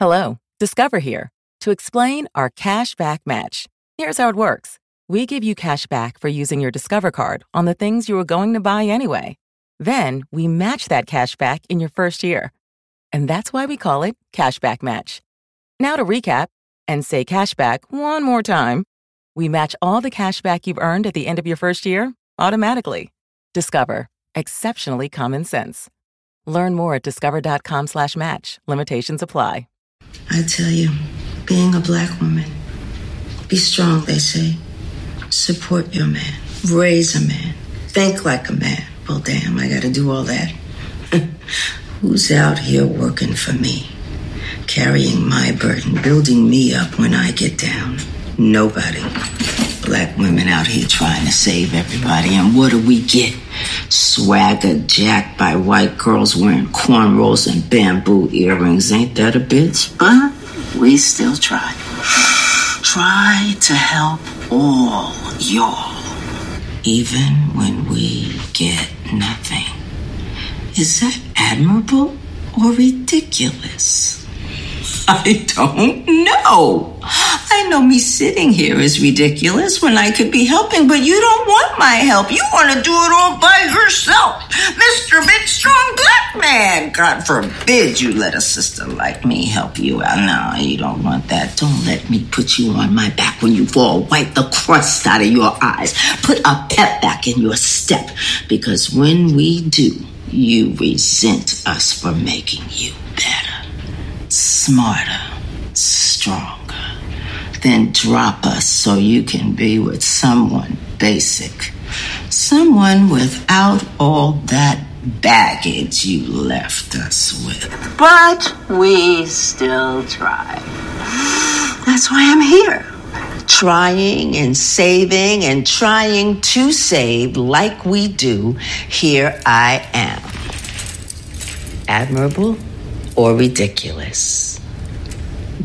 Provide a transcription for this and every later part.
Hello, Discover here to explain our cash back match. Here's how it works we give you cash back for using your Discover card on the things you were going to buy anyway. Then we match that cash back in your first year. And that's why we call it Cashback Match. Now to recap and say cashback one more time. We match all the cashback you've earned at the end of your first year automatically. Discover. Exceptionally common sense. Learn more at discover.com slash match. Limitations apply. I tell you, being a black woman, be strong, they say. Support your man. Raise a man. Think like a man. Well, damn, I gotta do all that. Who's out here working for me? Carrying my burden, building me up when I get down? Nobody. Black women out here trying to save everybody, and what do we get? Swagger jacked by white girls wearing cornrows and bamboo earrings. Ain't that a bitch? But we still try. Try to help all y'all, even when we get nothing. Is that admirable or ridiculous? I don't know. I know me sitting here is ridiculous when I could be helping, but you don't want my help. You want to do it all by yourself. Mr. Big Strong Black Man. God forbid you let a sister like me help you out. No, you don't want that. Don't let me put you on my back when you fall. Wipe the crust out of your eyes. Put a pep back in your step. Because when we do, you resent us for making you better, smarter, stronger. Then drop us so you can be with someone basic, someone without all that baggage you left us with. But we still try. That's why I'm here. Trying and saving and trying to save like we do. Here I am. Admirable or ridiculous?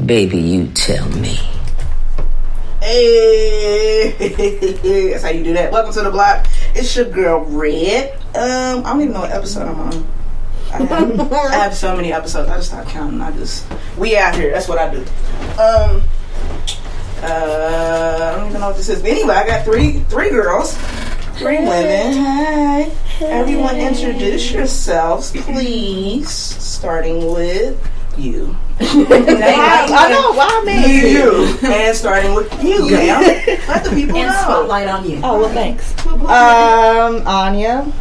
Baby, you tell me. Hey, that's how you do that. Welcome to the block. It's your girl Red. Um, I don't even know what episode I'm on. I have, I have so many episodes. I just stopped counting. I just we out here. That's what I do. Um, uh, I don't even know what this is. But anyway, I got three three girls, three women. Hi. Everyone, introduce yourselves, please. Starting with you. I know why me. You and starting with you, ma'am. Let the people And know. spotlight on you. Oh well, thanks. Um, Anya.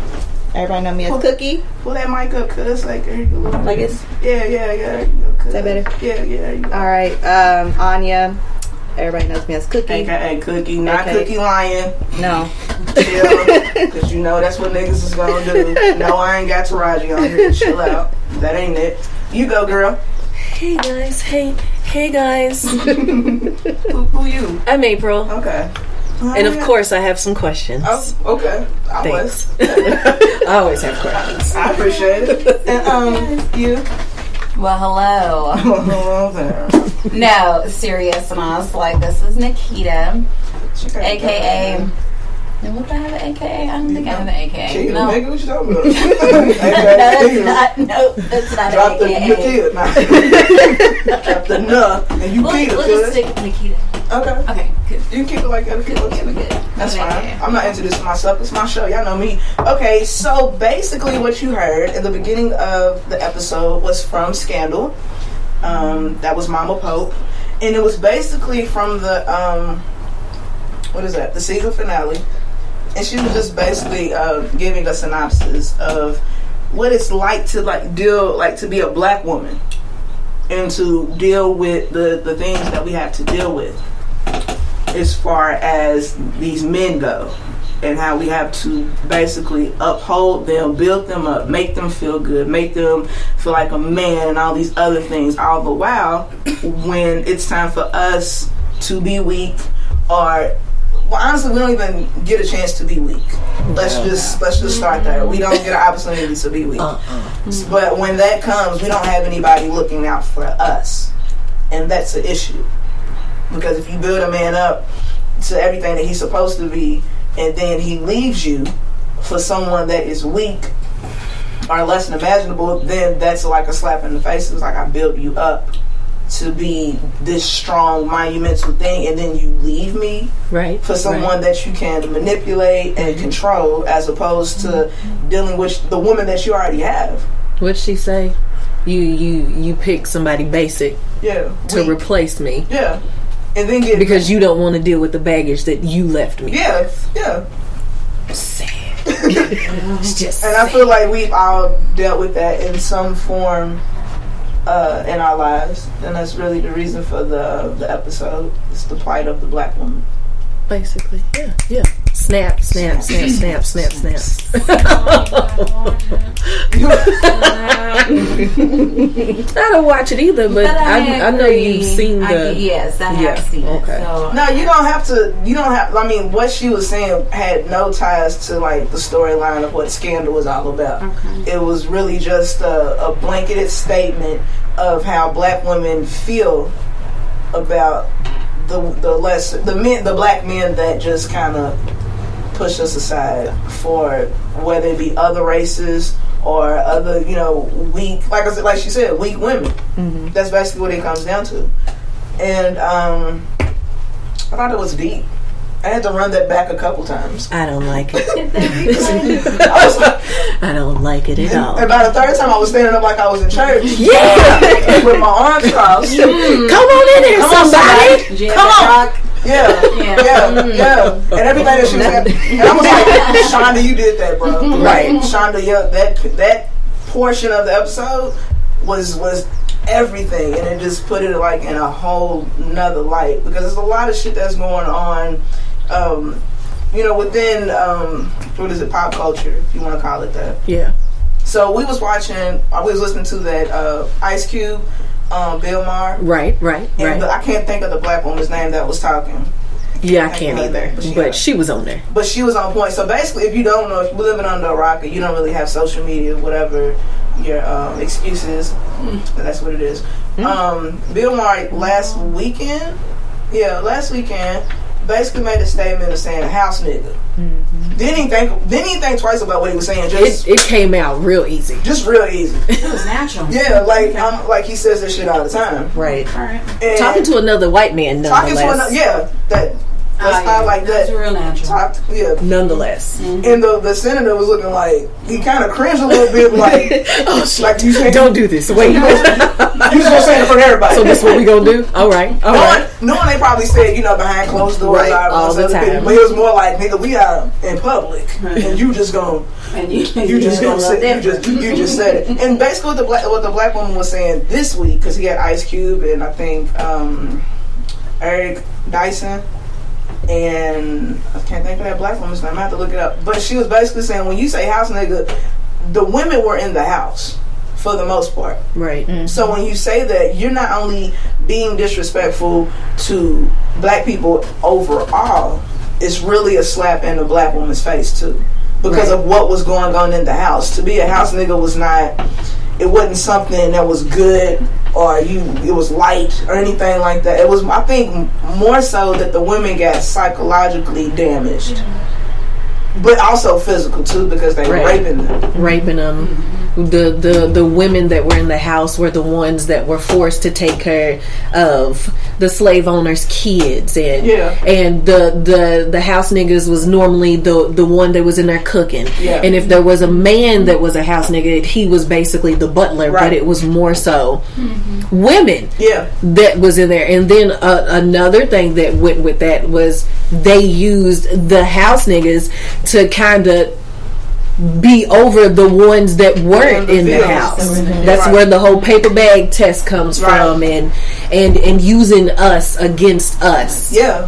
Everybody know me as Cookie. Pull that mic up, cuz like there you go. Like it's Yeah, yeah, yeah. There you go, cuz. Is that better? Yeah, yeah. There you go. all right. Um, Anya. Everybody knows me as Cookie. AKA Cookie, not Okay. Cookie Lyon. No. Because you know that's what niggas is gonna do. No, I ain't got Taraji on here. Chill out. That ain't it. You go, girl. Hey guys, hey, hey guys. Who, who you? I'm April, Okay. and of course I have some questions. Oh, okay. I Thanks. was. I always have questions. I appreciate it. And, um, you? Well, hello. Hello there. No, serious, and I was like, this is Nikita, aka. Do I have an AKA? I don't think I have an AKA. Chicken, No, nigga, what you talking about? no, that's not. No, that's not Drop the an AKA. Nikita. Nah. Drop the nuh. And you We'll, Peter, we'll just stick with Nikita. Okay. Okay, good. You can keep it like you want Yeah, we're good. That's fine. I'm not into introducing myself. It's my show. Y'all know me. Okay, so basically, what you heard in the beginning of the episode was from Scandal. Um, that was Mama Pope, and it was basically from the um, what is that? The season finale, and she was just basically uh, giving a synopsis of what it's like to like deal like to be a black woman and to deal with the the things that we have to deal with as far as these men go and how we have to basically uphold them, build them up, make them feel good, make them feel like a man, and all these other things. All the while, when it's time for us to be weak, or well, honestly, we don't even get a chance to be weak. Let's just let's just start there. We don't get an opportunity to be weak. Uh-uh. Mm-hmm. But when that comes, we don't have anybody looking out for us, and that's an issue. Because if you build a man up to everything that he's supposed to be, and then he leaves you for someone that is weak or less than imaginable, then that's like a slap in the face. It's like I built you up to be this strong monumental thing and then you leave me Right. for someone right. that you can manipulate and mm-hmm. control as opposed to mm-hmm. dealing with the woman that you already have What'd she say? You you you pick somebody basic yeah to weak. replace me yeah and then get because you don't want to deal with the baggage that you left me. yeah yeah Sad. it's just And I feel like we've all dealt with that in some form uh, in our lives, and that's really the reason for the the episode. It's the plight of the black woman. basically yeah yeah. Snap snap snap snap snap snap. I don't watch it either, but, I, I, know you've seen the. get- yes, I Yeah, have seen okay. it. So No, you don't have to. You don't have. I mean, what she was saying had no ties to like the storyline of what Scandal was all about. It was really just a, a blanketed statement of how black women feel about the the less the men the black men that just kind of push us aside for whether it be other races or other you know weak like I said like she said weak women. That's basically what it comes down to. And um, I thought it was deep. I had to run that back a couple times. I don't like it. I was, I don't like it at all. and by the third time, I was standing up like I was in church Yeah, with my arms crossed. come on in here, Come on, somebody. Come on. Yeah, Yeah. yeah, yeah. And everything that she said, and I was like, Shonda, you did that, bro. Right. Shonda, yeah, that that portion of the episode was was everything, and it just put it like in a whole nother light because there's a lot of shit that's going on. Um, you know, within um, what is it, pop culture, if you want to call it that. Yeah, So we was watching, I was listening to that uh, Ice Cube, um, Bill Maher, right, right, and right. the, I can't think of the black woman's name that was talking. yeah, I can't either. But she- But she was on there. But she was on point. So basically, if you don't know, if you're living under a rock and you don't really have social media, whatever your um, excuse is, that's what it is. Um, Bill Maher last weekend, yeah, last weekend, basically made a statement of saying a house nigga. Mm-hmm. Didn't even think, didn't even think twice about what he was saying. Just, It, it came out real easy. just real easy. It was natural. Yeah, like I'm, like he says this shit all the time. Right. All right. And Talking to another white man, no. talking to nonetheless. another, yeah, that Oh, that's yeah. not like That's that. real natural. Talk, yeah, Nonetheless. and the the senator was looking like he kind of cringed a little bit, like oh, shit. like you saying Don't do this. Wait. You just gonna say it for everybody. so this what we gonna do? All right. All knowing, right. knowing they probably said, you know, behind closed doors, Right, all, all the time. people, but it was more like, nigga, we are in public, and you just gonna, And you, you just gonna say, you just, you, you just said it. And basically, what the black, what the black woman was saying this week, because he had Ice Cube and I think um, Eric Dyson. And I can't think of that black woman's name. I have to look it up. But she was basically saying, when you say house nigga, the women were in the house for the most part. Right. Mm-hmm. So when you say that, you're not only being disrespectful to black people overall, it's really a slap in the black woman's face too. Because Right. of what was going on in the house. To be a house nigga was not it wasn't something that was good or you it was light or anything like that. It was I think more so that the women got psychologically damaged. Mm-hmm. But also physical too because they were raping them. Raping them. Mm-hmm. The, the the women that were in the house were the ones that were forced to take care of the slave owners' kids and Yeah. and the, the the house niggas was normally the the one that was in there cooking. Yeah. And if there was a man that was a house nigga, he was basically the butler, Right. but it was more so women Yeah. that was in there. And then uh, another thing that went with that was they used the house niggas to kind of be over the ones that weren't in the fields. house. Mhm. That's Right. where the whole paper bag test comes Right. from, and and and using us against us Yeah.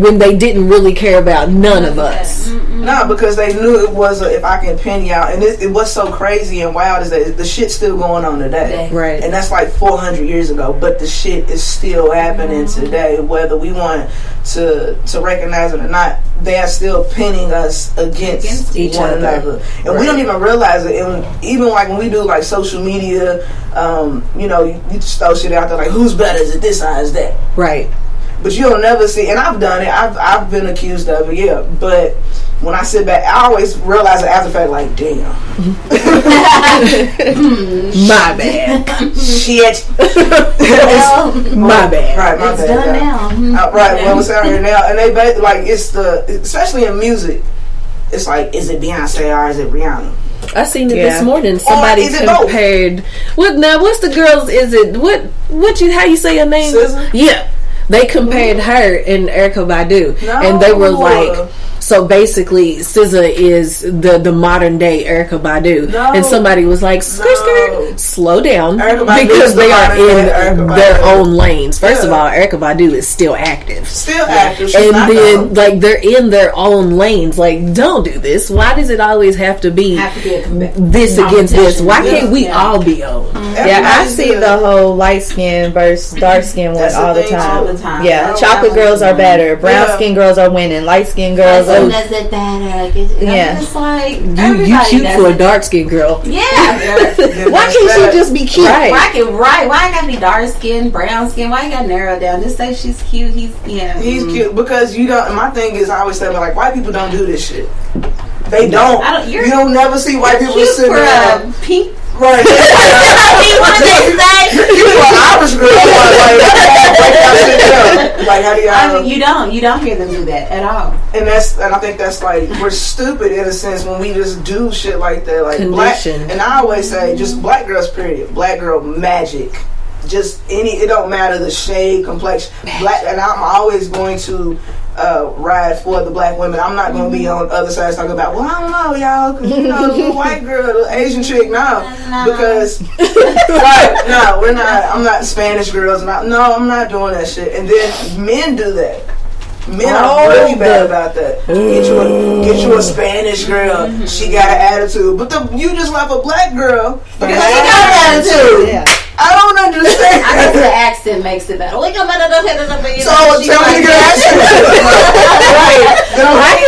When they didn't really care about none of us. No, because they knew it was a, if I can pin you out, and it, it what's so crazy and wild is that the shit's still going on today, Right. And that's like 400 years ago, but the shit is still happening today, whether we want to to recognize it or not. They are still pinning us against, Against each one other. another, and we don't even realize it. And even like when we do like social media, um, you know, you, you just throw shit out there like, who's better? Is it this or is that? Right. But you'll never see, and I've done it. I've I've been accused of it, yeah. But when I sit back, I always realize it after the fact, like, damn, My bad. shit. it's, My bad. Right, my It's bad. done y'all. now. Uh, right, well, it's out here now, and they ba- like it's the especially in music. It's like, is it Beyonce or is it Rihanna? I seen it Yeah. this morning. Somebody is it both? compared. What now? What's the girls? Is it what? What you? How you say your name? SZA? Yeah, they compared mm-hmm. her and Erykah Badu, No. and they were like. So basically, SZA is the the modern day Erykah Badu, No. and somebody was like, "Skirt, No. skirt, slow down," Erykah because is the they are modern day Erykah in their own lanes. First of all, Erykah Badu is still active, Still active, she's and not then gone. like they're in their own lanes. Like, don't do this. Why does it always have to be Have to be a com- this against this? Why can't we Yeah. all be on? Yeah, I see good. the whole light skin versus dark skin one That's the all the time. All the time. Yeah, Oh, chocolate that girls are better. Brown Yeah. skin girls are winning. Light skin girls As are. soon as it better, yeah. Yeah. It's like You, you everybody cute does for a dark skinned girl. Yeah. Why can't she just be cute? Right. Why can right? Why I gotta be dark skin, brown skin? Why you gotta narrow down? Just say she's cute. He's yeah. He's mm. cute because you don't. My thing is, I always say, like, white people don't do this shit. They don't. I don't- you're- don't never see white people Cute sitting for there. pink. Right. what they say. you for an Irish girl. Like, like, break that shit down. Like, how do y'all? I mean, you don't. You don't hear them do that at all. and that's and I think that's like we're stupid in a sense when we just do shit like that. Like black, and I always say just black girls. Period. Black girl magic. Just any. It don't matter the shade, complexion. Black, and I'm always going to. Uh, ride for the black women. I'm not going to be mm-hmm. on the other side talking about. Well, I don't know, y'all. 'cause, you know, the white girl, the Asian chick. No, because right, no, we're not. I'm not Spanish girls. No, I'm not doing that shit. And then men do that. Men are Oh, really bad about that. Get you a get you a mm. Spanish girl. Mm-hmm. She got an attitude, but the you just left a black girl because she got an attitude. Yeah. I don't I understand. the accent makes it better. We come out of the head of the you So know, tell she me like your that. accent. right. Then I'm like,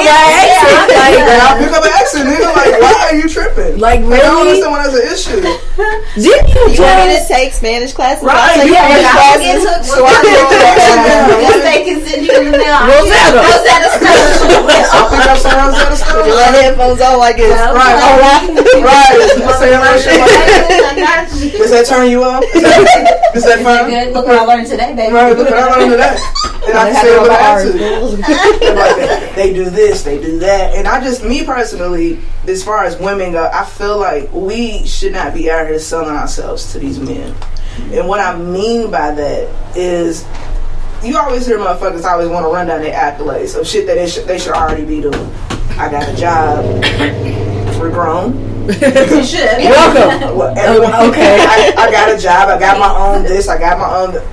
Yeah, then yeah, I'll pick up an accent. Nigga, like, why are you tripping? Like, I don't really? understand when that's an issue. Didn't you You want me to take Spanish classes? Right, I'll take you Spanish can- get classes. hooked So I with that. Just they can send you in the mail. Rosetta. Rosetta Stone. I'll pick up some Rosetta Stone. Put headphones on like this. Right, all right, right. I say that shit like Does that turn you on? Is that fun? Look what I learned today, baby. Right, look what I learned today. And I can say it with an attitude. attitude. Like, they do this, they do that. And I just, me personally, as far as women go, I feel like we should not be out here selling ourselves to these men. And what I mean by that is, you always hear motherfuckers always want to run down their accolades of shit that they should, they should already be doing. I got a job. We're grown. You should. Welcome. Well, everyone, okay. I, I got a job. I got my own this. I got my own. And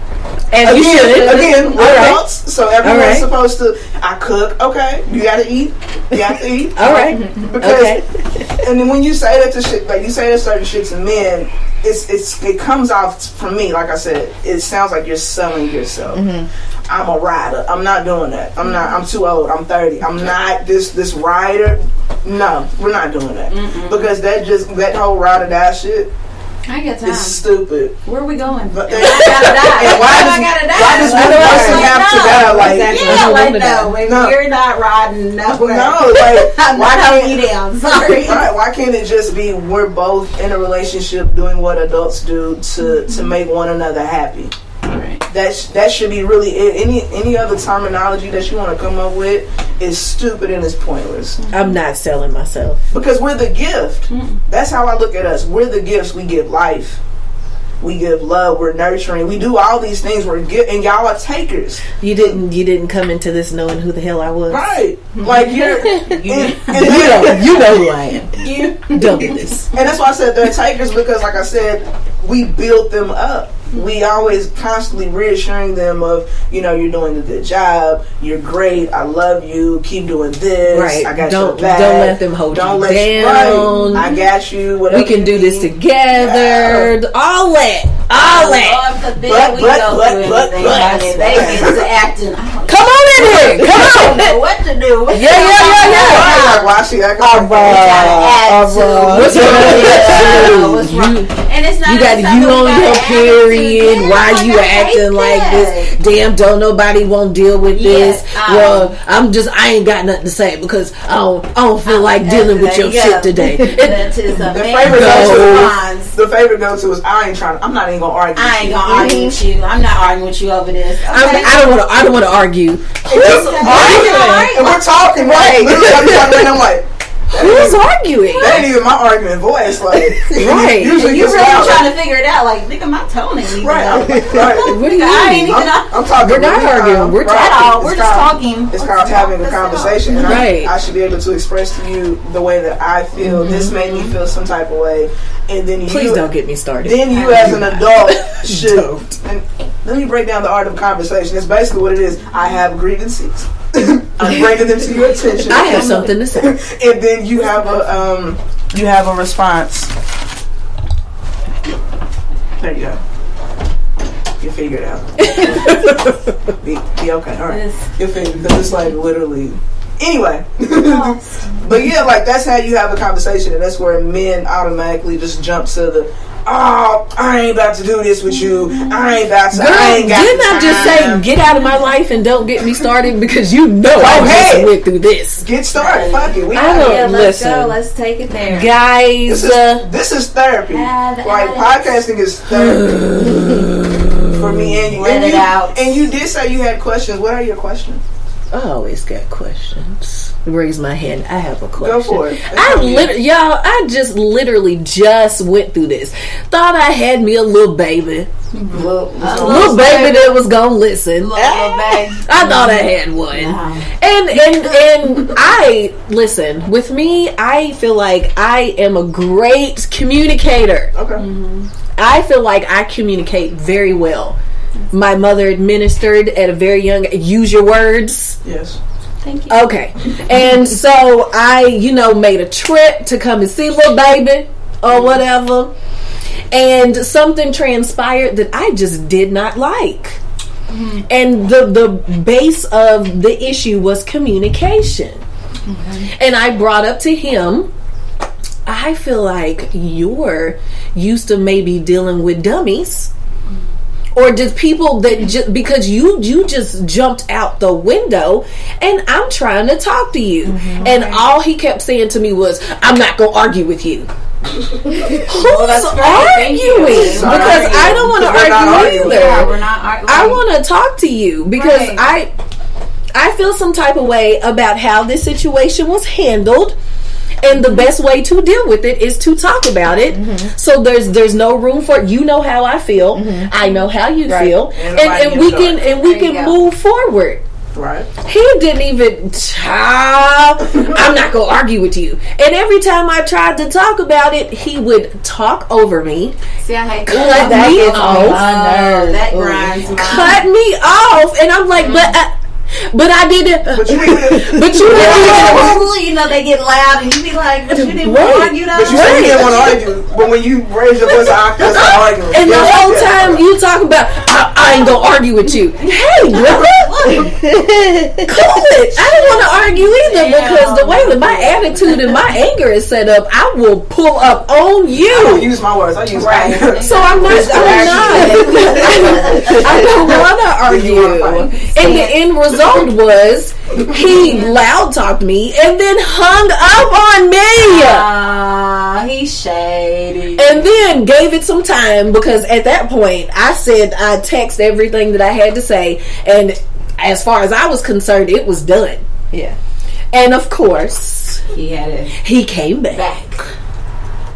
you should. Again, again, we're All right. adults, so everyone's All right. supposed to. I cook. Okay, you got to eat. You got to eat. All right. Because, Okay. and then when you say that to shit, like you say that certain shit to men, it's it's it comes off from me. Like I said, it sounds like you're selling yourself. Mm-hmm. I'm a rider. I'm not doing that. I'm not. I'm too old. I'm 30. I'm not this this rider. No, we're not doing that because that just that whole ride or die shit I got time. is stupid. Where are we going? But I gotta die. And why I gotta die? why does one person like, have to no. die? Like, Exactly. Yeah, like no, if No. you're not riding nowhere. No, like I'm why not you down. Sorry. Right, why can't it just be we're both in a relationship doing what adults do to to mm-hmm. make one another happy? That sh- that should be really it. Any any other terminology that you want to come up with is stupid and is pointless I'm not selling myself. because we're the gift. That's how I look at us. We're the gifts. We give life. We give love. We're nurturing. We do all these things. We're gi- and y'all are takers. You didn't. You didn't come into this knowing who the hell I was. Right. Like you're and, and You know. You know who I am. you Double this. And that's why I said they're takers because, like I said, we build them up. We always constantly reassuring them of, you know, you're doing a good job, you're great, I love you, keep doing this, Right. I got Don't- your back. don't let them hold don't you let down. right, I got you. Whatever We can you do this need. together. All that. All oh, that. Lord forbid But- we but- go but- through but- anything, but- honey. They get to acting. I don't Come on in here. Come on. know what to do. Yeah, yeah, yeah, yeah. Like, why she acting All like right. Attitude. All right. What's wrong with uh, Yeah, you? what's wrong? And it's not You got it's you on your period. attitude. Why Yeah, you like, I acting like that. this? Damn, don't nobody won't deal with Yeah, this. um, well, I'm just I ain't got nothing to say because I don't I don't feel um, like dealing with your Yeah. shit today. It- That is The favorite go. go-to response. the favorite go-to is I ain't trying. I'm not even gonna argue. I ain't with gonna argue with you. I'm not arguing with you over this. Okay? I, I don't want to. I don't want to argue. Who's you. arguing? And we're talking, right? Literally, I'm talking, and I'm like, Who's arguing? that ain't even my argument voice. Like, Right. Usually you gets really louder. trying to figure it out? Like, nigga, my tone ain't even Right, I'm, up. right. What do you I mean? ain't even. I'm, I'm talking. We're not really, arguing, um, we're right. At all. We're just called- talking. It's called having a this out. conversation. and I- Right. I, should be able to express to you the way that I feel. This made me feel some type of way, and then you. Please don't get me started. Then you, as an adult, should. Let me break down the art of conversation. It's basically what it is. I have grievances. I'm bringing them to your attention. I have something to say. and then you have a um, you have a response. There you go. You figure it out. be, be okay. All right. This- You'll figure because it's like literally. Anyway, but yeah, like that's how you have a conversation, and that's where men automatically just jump to the. Oh, I ain't about to do this with you. I ain't about to. Girl, I ain't got didn't the I just time." say get out of my life and don't get me started because you know I Go just ahead. went through this, Get started. Fuck it. We I don't- Yeah, let's Listen. go. Let's take it there. guys. This is, Uh, this is therapy. Add- like podcasting is therapy for me and you. Let and it you, out. And you did say you had questions. What are your questions? I always got questions. Raise my hand. I have a question. Go for it. I lit- y'all, I just literally just went through this. Thought I had me a little baby, Little, little baby that was gonna listen. Little ah, bag. I thought I had one. And and and I listen, with me, I feel like I am a great communicator. okay. Mm-hmm. I feel like I communicate very well. My mother administered at a very young use your words. Yes. Thank you. Okay. And so I, you know, made a trip to come and see little baby or whatever. And something transpired that I just did not like. Mm-hmm. And the the base of the issue was communication. Mm-hmm. And I brought up to him I feel like you're used to maybe dealing with dummies or just people that just because you you just jumped out the window and I'm trying to talk to you mm-hmm. and all he kept saying to me was I'm not going to argue with you. Who's. Thank you. arguing? Because. I don't want to Because we're not argue either. Yeah, we're not arguing. I want to talk to you because Right. I I feel some type of way about how this situation was handled. And the best way to deal with it is to talk about it. Mm-hmm. So there's there's no room for you know how I feel. Mm-hmm. I know how you feel, and, Everybody and we can and we There can go. move forward. Right. He didn't even. Child, I'm not gonna argue with you. And every time I tried to talk about it, he would talk over me, See, I hate cut that. me gets on off, my nerves. That grinds cut me off, and I'm like, but. I, but I didn't. But you didn't. But you didn't. You know they get loud, and you be like, "But you didn't Right. argue though." But you said didn't want to argue. But when you raise your voice, I that's not arguing. And the whole time you talking about, I, I ain't gonna argue with you. Hey, brother, cool it. I didn't want to argue either because the way that my attitude and my anger is set up, I will pull up on you. I you. use my words. I use Right. my So I'm not. I'm not. I don't want to argue. And the end result was he loud talked me and then hung up on me. Ah, he's shady. and then gave it some time because at that point I said I text everything that I had to say, and as far as I was concerned, it was done. Yeah. And of course, He had it he came back, back.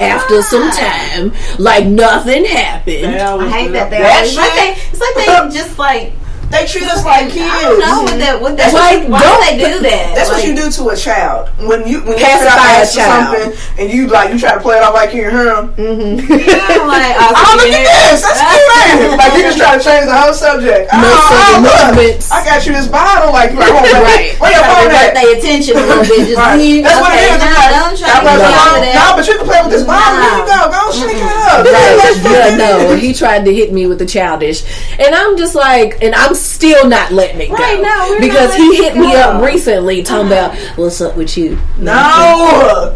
after some time, like nothing happened. I hate that they That always like they. It's like they just like They treat us like kids. I don't know what that. What that. Like, why don't- do they do that? That's what you do to a child when you when you Pacify try to a ask for child. something and you like you try to play it off like you hear him. Mm-hmm. I'm like, oh, look at this! That's cute. like you just try to change the whole subject. No oh, sudden oh, look, movements. I got you this bottle. Like, like oh, Right. Where your phone divert at? their attention a little bit. Just Right. leave. That's what it okay, is. now Like, don't try I to press get the out phone. of No, but you can play with this bottle. There you go. Go shake it up. yeah, no, he tried to hit me with the childish, and I'm just like, and I'm still not letting it go Right, no, we're because not he hit me up recently talking about what's up with you. No.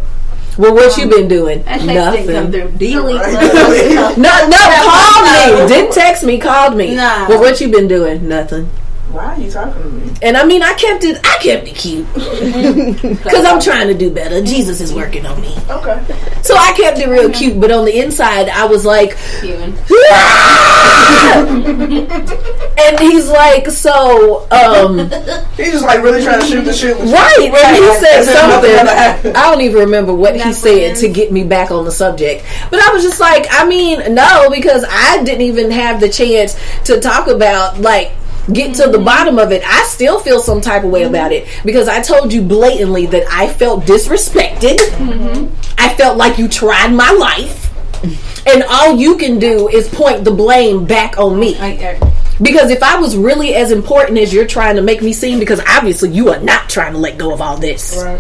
Well, what you been doing? That come Nothing. through. Delete. Right. No, no, called me. Didn't text me. Called me. Nah. Well, what you been doing? Nothing. Why are you talking to me? And I mean, I kept it. I kept it cute because I'm trying to do better. Jesus is working on me, Okay. so I kept it real cute. But on the inside, I was like, Human. and he's like, so, um, He's just like really trying to shoot the shit with you. right? And he said As if nothing ever something. I don't even remember what he said friends. to get me back on the subject. But I was just like, I mean, no, because I didn't even have the chance to talk about like get to the bottom of it. I still feel some type of way about it because I told you blatantly that I felt disrespected. I felt like you tried my life. And all you can do is point the blame back on me. Like, Because if I was really as important as you're trying to make me seem, because obviously you are not trying to let go of all this. Right.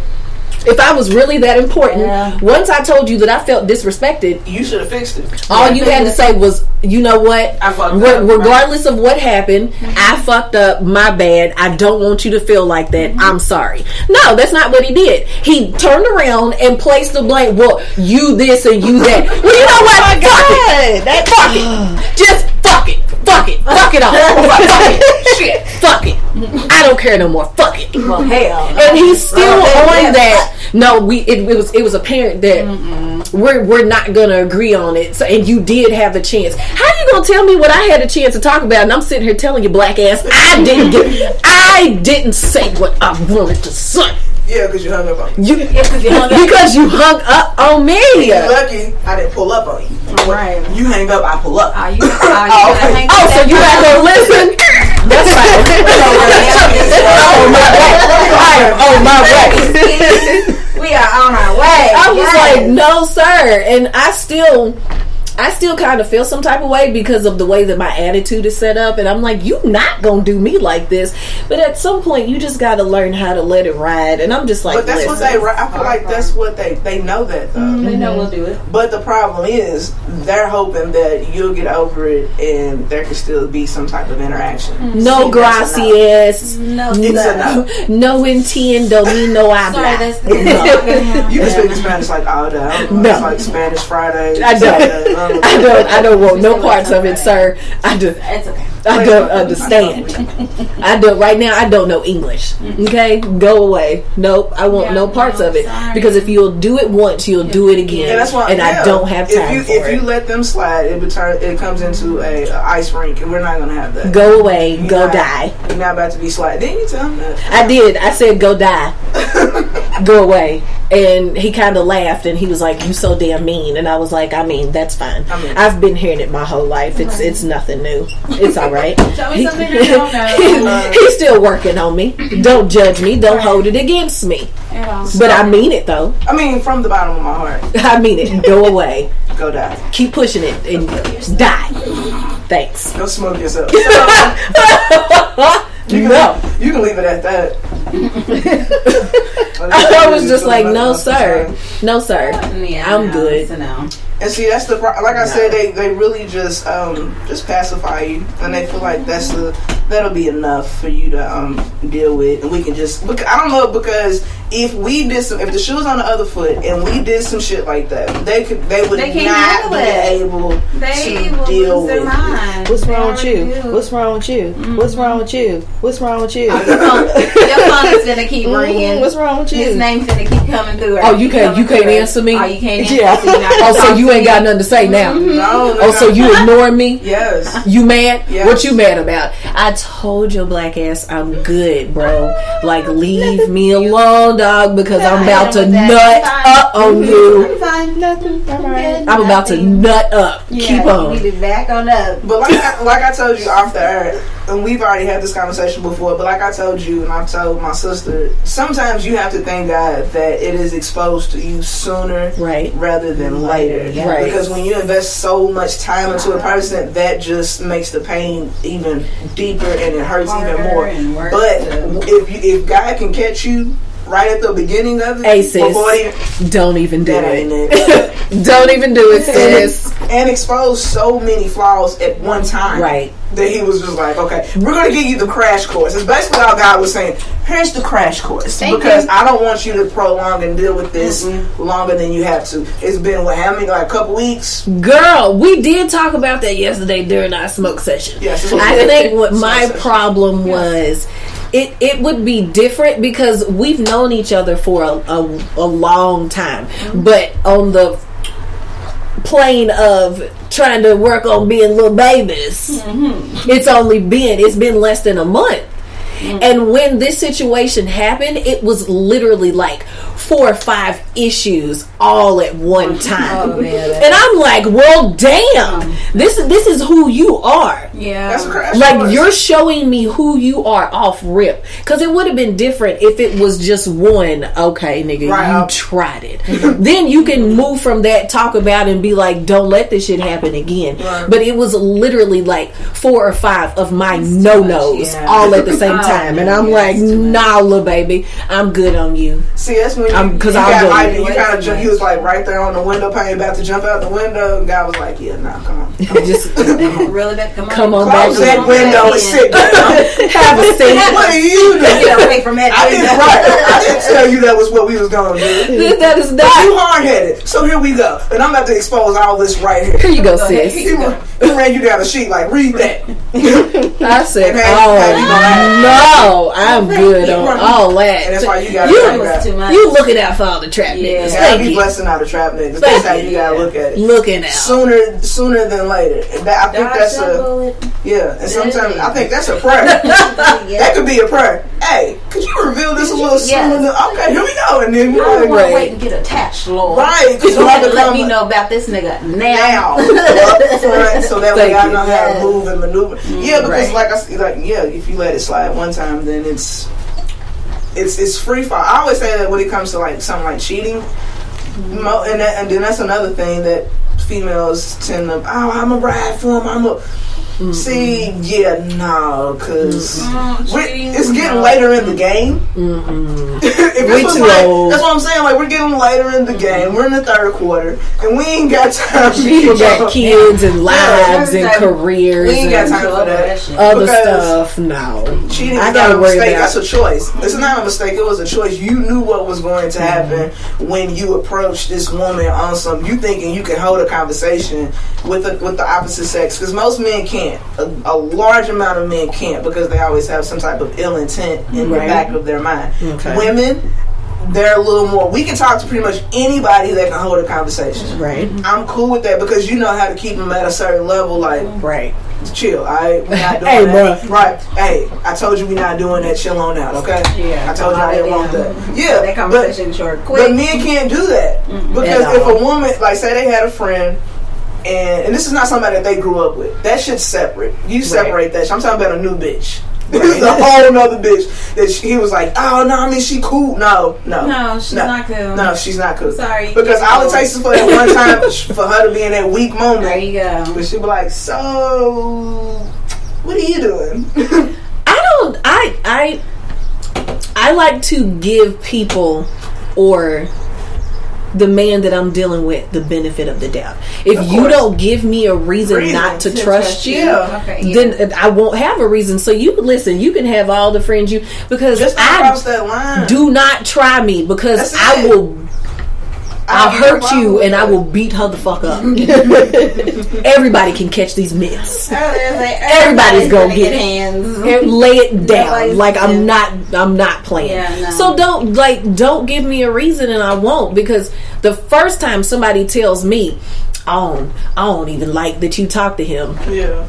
If I was really that important, Yeah. once I told you that I felt disrespected, You should have fixed it. all you had to say was, you know what? I fucked Re- up. regardless of what happened, mm-hmm. I fucked up. My bad. I don't want you to feel like that. Mm-hmm. I'm sorry. No, that's not what he did. He turned around and placed the blame. Well, you this and you that. Well, you know what? Oh fuck it. God, that Fuck it. Just fuck it. Fuck it. Fuck it all. fuck it. Shit. Fuck it. I don't care no more. Fuck it. well, hell. And he's still Well, on yeah. that. No, we it, it was it was apparent that we're we're not gonna agree on it. So, and you did have a chance. How you gonna tell me what I had a chance to talk about? And I'm sitting here telling you, black ass, I didn't get. I didn't say what I wanted to say. Yeah, because you hung up on me. You because you hung up on me. You're lucky I didn't pull up on you. Right. You hang up, I pull up. Are you, are you gonna hang Oh, so you had to listen? That's fine. oh my way. I am my way. We are on our way. I was Yes. like, no, sir. And I still, I still kind of feel some type of way because of the way that my attitude is set up. And I'm like, you not gonna do me like this. But at some point, you just got to learn how to let it ride. And I'm just like, But that's what they. I feel like that's what they. They know that though. Mm-hmm. They know we'll do it. But the problem is, they're hoping that you'll get over it, and there can still be some type of interaction. Mm-hmm. no See, that's no. gracias. No, It's a no. No entiendo ni no habla. Sorry, that's No. You can speak Spanish like all day. I don't. No. It's like Spanish Friday. I don't. Uh, I don't. I don't want no parts of it, sir. I do. It's okay. I don't understand. I don't. Right now, I don't know English. Mm-hmm. Okay, go away. Nope. I want Yeah, no parts no, of it sorry. because if you'll do it once, you'll do it again. Yeah, that's why. and. I don't have time If you if it. you let them slide, it turn. It comes into a, a ice rink, and we're not gonna have that. go away. You're Go not- die. You're not about to be slide. Didn't you tell him that? I did. I said, "Go die, go away," and he kind of laughed and he was like, "You so damn mean." And I was like, "I mean, that's fine. I mean- I've been hearing it my whole life. It's it's nothing new. It's all right." Show me something I don't know. He's still working on me. Don't judge me. Don't hold it against me. At all. But I mean it though. I mean, from the bottom of my heart, I mean it. Go away. go die. Keep pushing it and die. Thanks. Go smoke yourself. No. You can leave it at that. I was just like, no, sir. No, sir. Yeah, I'm no, good. So no. And see, that's the like I said, they they really just um just pacify you, and they feel like that's the that'll be enough for you to um deal with, and we can just. I don't know because if we did some, if the shoe was on the other foot, and we did some shit like that, they could they would They can't be it. able They to will deal lose their with. it. What's wrong with you? already do. What's wrong with you? What's wrong with you? What's wrong with you? Your phone, is gonna keep ringing. Mm, What's wrong with you? His name's gonna keep coming through. Oh, you can't- you can't through. answer me? Oh, you can't answer. Yeah. so Oh, so talk you ain't got nothing to say now. Mm-hmm. No, no, Oh, so no. you ignoring me? Yes. You mad? Yes. What you mad about? I told your black ass I'm good, bro. Like leave me alone, dog, because I'm about to with that. nut Fine. up on mm-hmm. you. Fine. Nothing. I'm alright. I'm about to nut up. Yeah, Keep on. need to back on up. But like I, like I told you off the air, and we've already had this conversation before. But like I told you, and I've told my sister, sometimes you have to thank God that it is exposed to you sooner, Right. rather than later. Right. Because when you invest so much time into a person, that just makes the pain even deeper and it hurts even more. But if you, if God can catch you right at the beginning of it. Hey, sis. before he- Don't even do it. it. Don't even do it, sis. and exposed so many flaws at one time. Right. That he was just like, okay, we're going to give you the crash course. It's basically all God was saying. Here's the crash course Thank because you. I don't want you to prolong and deal with this longer than you have to. It's been what how many like a couple weeks. Girl, we did talk about that yesterday during our smoke session. Yes, I think what my session. problem was it it would be different because we've known each other for a, a, a long time. Mm-hmm. But on the plane of trying to work on being little babies, Mm-hmm. it's only been it's been less than a month. And when this situation happened, it was literally like four or five issues all at one time. Oh, man, and I'm like, well, damn, this is this is who you are. Yeah. That's a Like you're showing me who you are off rip. Because it would have been different if it was just one. Okay, nigga, Right. you uh, tried it. Mhm. then you can move from that, talk about, it and be like, don't let this shit happen again. Right. But it was literally like four or five of my no nos yeah. all at the same Oh, time, and I'm yeah, like, it's nah, little baby, I'm good on you. See, that's when you, Um, 'cause you I'll got like, you kind of too jump. He was like right there on the window pane, about to jump out the window. And guy was like, "Yeah, nah, come on, Just really bad. Come on. Come on close back that window and sit down." have a seat. what are you doing? Get away from that. I didn't right. I didn't tell you that was what we was gonna do. that is You hard headed. So here we go. And I'm about to expose all this right here. Here you go, Go sis. He, ran- he ran you down a sheet like read that. I said, Okay, have you oh no, I'm good on all that. And that's why you gotta You- think was about too much. You looking out for all the trap Yeah. niggas. Yeah, Thank be blessing out of trap niggas. Thank That's how you. you gotta look at it. Looking out. Sooner, sooner than later. That, I think Dodge that's a bullet. yeah. And sometimes I think that's a prayer. That could be a prayer. Hey, could you reveal this a little sooner? Than, okay, here we go. And then I don't want Right. to wait and get attached, Lord. right, because You I'm to to let me know about this nigga now, now. up so that way Thank I you. know how to move and maneuver. Yeah, because Right. like I s- like yeah, if you let it slide one time, then it's it's it's free fall. I always say that when it comes to like something like cheating, and that, and then that's another thing that females tend to. Oh, I'm a ride for him. I'm a. See, yeah, no, because it's getting later in the game. If We was too like- old. That's what I'm saying. Like we're getting later in the game. We're in the third quarter, and we ain't got time. to People got kids and lives and careers We ain't got time for that. other stuff. No, Cheating I gotta worry mistake. about. That's a choice. It's not a mistake. It was a choice. You knew what was going to mm-hmm. happen when you approached this woman on some. You thinking you can hold a conversation with the with the opposite sex because most men can't. A, a large amount of men can't because they always have some type of ill intent in the back of their mind. Okay. Women. They're a little more. We can talk to pretty much anybody that can hold a conversation. right, I'm cool with that because you know how to keep them at a certain level. Like, right. chill. All right, we're not doing Hey, that. bruh. Right. Hey, I told you we're not doing that. Chill on out. Okay. Yeah. I told you I didn't want that. Yeah. That but, conversation short, but men can't do that because if a woman, like, say they had a friend. And, and this is not somebody that they grew up with. That shit's separate. You separate that. shit. I'm talking about a new bitch. This is a whole nother bitch that she, he was like, oh no, I mean she cool. No, no, No, she's not cool. No, she's not cool. Sorry. because all it takes is for that one time for her to be in that weak moment. There you go. But she'd be like, so what are you doing? I don't. I I I like to give people or the man that I'm dealing with the benefit of the doubt. If Of you don't give me a reason, Reason not to, to trust trust you, you. Okay, yeah. then I won't have a reason. So you listen. You can have all the friends you because Just I cross that line. do not try me because That's I it. will. I'll hurt you and I will beat her the fuck up. Everybody can catch these myths. Everybody's gonna get it. hands. and lay it down Nobody's- like i'm yeah. not i'm not playing Yeah, no. so don't like don't give me a reason and i won't because the first time somebody tells me i don't i don't even like that you talk to him Yeah.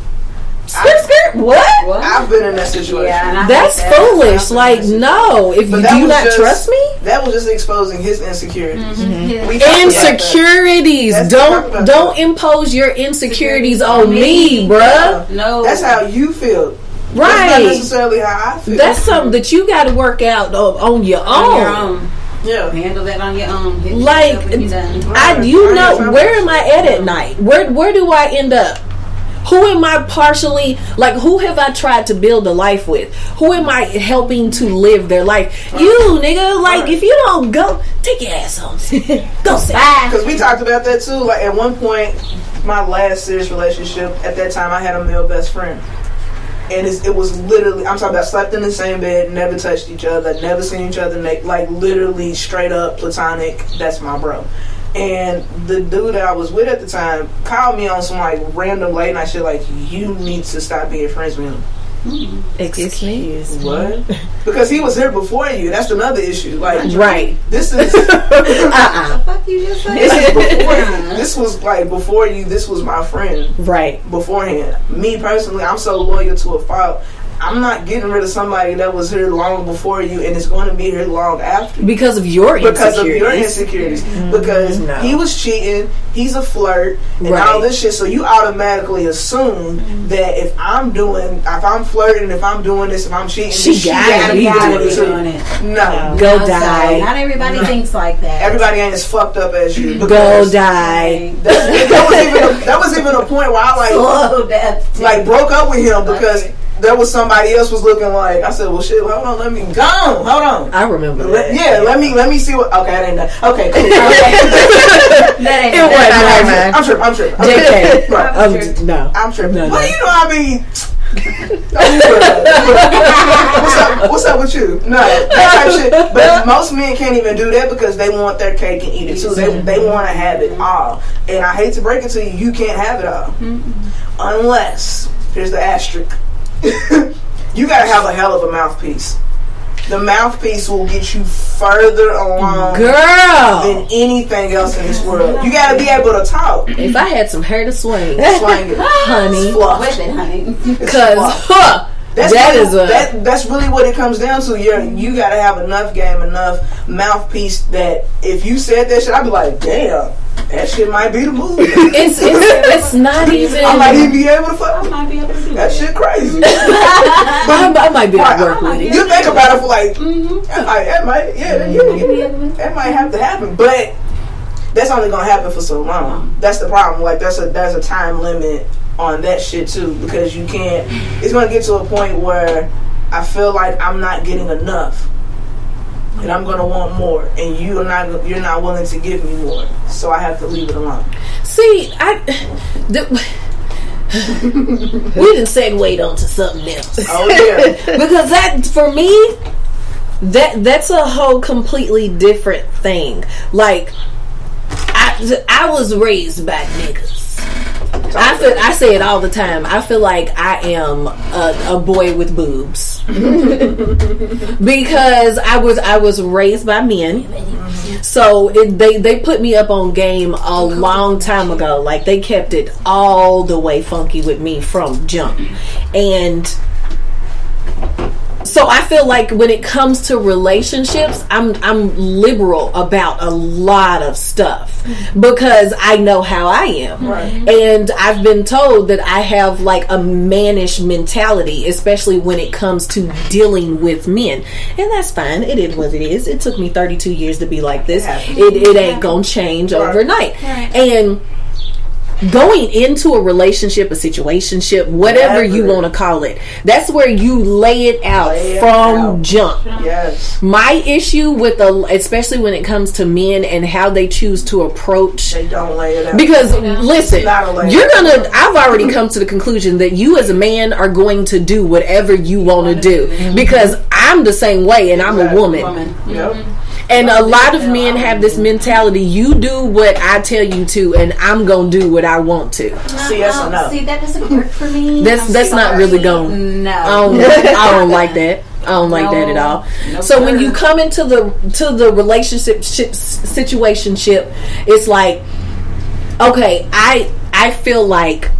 Skirt skirt what What? I've been in that situation. Yeah, that's that. foolish like no if But you do you not just- trust me That was just exposing his insecurities. Mm-hmm. Mm-hmm. Yeah. We talked about that. insecurities don't don't that. impose your insecurities Insecurities on on me me. bruh No. That's how you feel. That's not right necessarily how I feel. that's something that you got to work out on, on your on your own. yeah. Handle that on your own. Hit Like, you're. I, you know, where am I at at night? Where where do I end up? Who am I partially like? Who have I tried to build a life with? Who am I helping to live their life? You nigga, like if you don't go, take your ass home. go sit. Because we talked about that too. Like at one point, my last serious relationship, at that time, I had a male best friend. And it's, it was literally, I'm talking about slept in the same bed, never touched each other, never seen each other, naked, like literally straight up platonic. That's my bro. And the dude that I was with at the time called me on some like random late night shit, like, you need to stop being friends with him. Excuse me. What? Because he was here before you. That's another issue. Like, Right. this is Uh Fuck you just said. this is before you. This was like before you. This was my friend Right. beforehand. Me personally, I'm so loyal to a fault. I'm not getting rid of somebody that was here long before you and is going to be here long after. Because of your insecurities. Because of your insecurities. insecurities, mm-hmm. because No. he was cheating, he's a flirt, and Right. all this shit. So you automatically assume mm-hmm. that if I'm doing, if I'm flirting, if I'm doing this, if I'm cheating, She then gotta be gotta doing it it. too. doing it. No, Go No, die. sorry. Not everybody thinks like that. everybody ain't as fucked up as you. Go die. That, that was even a, that was even a point where I like Slow death. like broke up with him because there was somebody else was looking like I said, well shit, hold on, let me go hold on. I remember Let- that. yeah, let me let me see what. Okay, that ain't that. Okay, cool. that ain't It wasn't that- mine. I'm tripping. I'm tripping. I'm JK. tripping. Right. Um, no. I'm tripping. No, no. Well, you know, I mean. what's up? What's up with you? No, that type of shit. But most men can't even do that because they want their cake and eat it too. They they want to have it all, and I hate to break it to you, you can't have it all unless here's the asterisk. you gotta have a hell of a mouthpiece. The mouthpiece will get you further along Girl. than anything else in this world. You gotta be able to talk. If I had some hair to swing, Swing it. honey, Fluff. With it, honey. because huh, That's that really, is a that, that's really what it comes down to. You you got to have enough game, enough mouthpiece that if you said that shit, I'd be like, damn, that shit might be the move. it's, it's it's not even. I might even be able to I might be able to do That that. shit crazy. I, I might be able to work with it. you think about it for like, mm-hmm. that might, that might, yeah, yeah, yeah, that might have to happen, but that's only gonna happen for so long. That's the problem. Like that's a that's a time limit on that shit too because you can't. It's gonna get to a point where I feel like I'm not getting enough, and I'm gonna want more, and you're not you're not willing to give me more, so I have to leave it alone. See, I. The, we didn't segue onto something else. Oh yeah, because that for me that that's a whole completely different thing like i i was raised by niggas I feel I say it all the time. I feel like I am a, a boy with boobs because I was I was raised by men. So it, they they put me up on game a long time ago. Like they kept it all the way funky with me from jump, and so I feel like when it comes to relationships, I'm I'm liberal about a lot of stuff because I know how I am. And I've been told that I have like a mannish mentality, especially when it comes to dealing with men. And that's fine. It is what it is. It took me 32 years to be like this. It, it ain't to change overnight. And going into a relationship, a situationship, whatever you want to call it, that's where you lay it out Lay it from out. jump. yes, My issue with the, especially when it comes to men and how they choose to approach they don't lay it out because listen, Not a lady. you're gonna. I've already come to the conclusion that you as a man are going to do whatever you want to do mm-hmm. because I'm the same way and I'm a woman. Woman. Yep. And a lot of men have this mentality: you do what I tell you to, and I'm gonna do what I want to. See, that's No. See, that doesn't work for me. That's I'm that's not really going. No. I don't, I don't like that. I don't like that at all. No, so when you come into the to the relationship ship, situationship, it's like, okay, I I feel like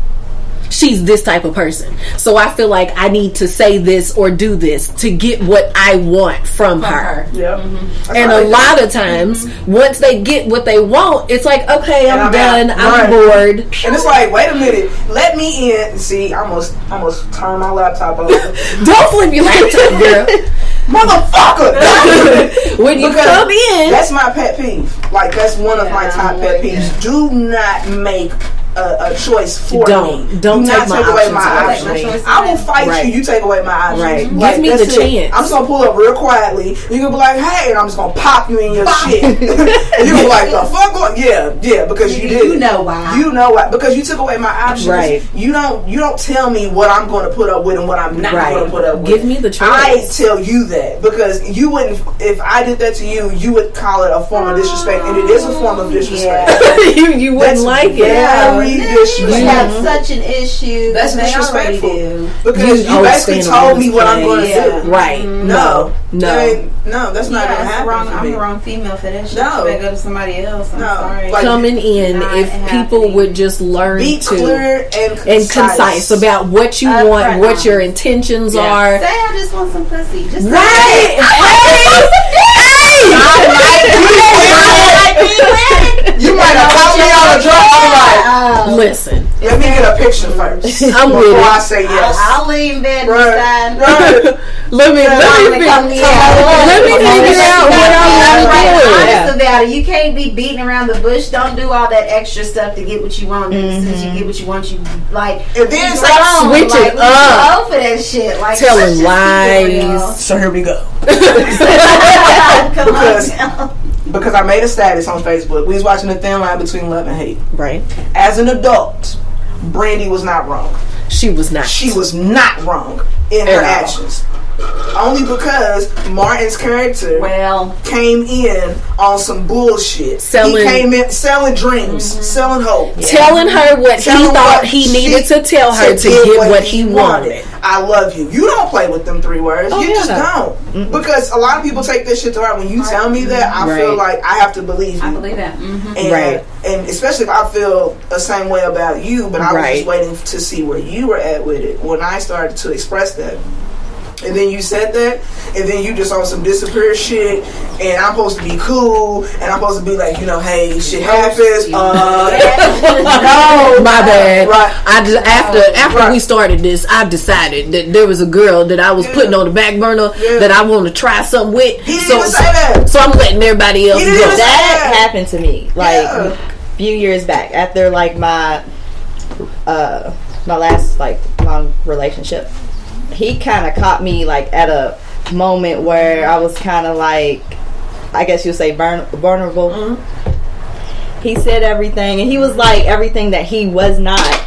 she's this type of person. So I feel like I need to say this or do this to get what I want from, From her. her. Yep. Mm-hmm. And a lot of times, mm-hmm. once they get what they want, it's like, okay, I'm, I'm done. out. I'm Right. bored. And it's like, wait a minute, let me in. See, I almost, I almost turned my laptop over. Don't flip your laptop, girl. Motherfucker! when you Because come in, That's my pet peeve. Like that's one of my top pet peeves. Do not make a, a choice for Don't. me. Don't Do take not my take away options my away options. I will fight Right. you. You take away my options. Right. Give Like, me the it. chance. I'm just gonna pull up real quietly. You gonna be like, hey, and I'm just gonna pop you in your shit. and you be like, the fuck? Going? Yeah, yeah, because you, You- did. you know why. You know why? Because you took away my options. Right. You don't. You don't tell me what I'm going to put up with and what I'm not Right. going to put up with. Give me the choice. I tell you that because you wouldn't. If I did that to you, you would call it a form of disrespect, and it is a form of disrespect. you you wouldn't That's like it. Very You disrespectful. have such an issue. That's that they already disrespectful. do. Because You you, always basically stand on told me what I'm going to Yeah. do. Right. No, No. That ain't- no, that's not yeah, going to happen wrong. for I'm me. the wrong female for that shit. No. You better go to somebody else. I'm No. sorry. Like- Coming in, if people happening. would just learn to Be to clear and concise. and concise about what you Upfront want, what honest. your intentions Yeah. are. Say I just want some pussy. Just Right. You might have caught me on a drunk. I'm like, Uh, Listen, let me get a picture first. I'm with before I say yes. I'll, I'll leave in Right. and Right. Let me let me Come fi- here. Oh, let me figure out what I want Right, to honest about it. You can't be beating around the bush. Don't do all that extra stuff to get what you want. And As soon as you mm-hmm. get what you want, you like. And then it's like, switch like, it we up. Go for that shit. Like Telling let's just keep it real. lies. So here we go. Come Because- on. now. Because I made a status on Facebook. We was watching the thin line between love and hate. Right. As an adult, Brandy was not wrong. She was not. She was not wrong in her all. actions. Only because Martin's character Well, came in on some bullshit. Selling- he came in selling dreams, mm-hmm. selling hope. telling her what he Telling thought what he she- needed to tell her to get get what he wanted. I love you. You don't play with them three words. Oh, you yeah. just don't. Because a lot of people take this shit to heart. When you tell me that, I feel like I have to believe you. I believe that. hmm And, Right. and especially if I feel the same way about you, but I was Right. just waiting to see where you were at with it when I started to express that. And then you said that, and then you just on some disappear shit, and I'm supposed to be cool, and I'm supposed to be like, you know, hey, shit happens. Uh, no, My bad. Right. I just, after after Right. we started this, I decided that there was a girl that I was Yeah. putting on the back burner Yeah. that I want to try something with. He didn't so, even say that. so I'm letting everybody else He go. even say that happened to me like Yeah. a few years back after like my uh my last like long relationship he kind of caught me like at a moment where i was kind of like i guess you'd say vuln- vulnerable. Mm-hmm. He said everything and he was like everything that he was not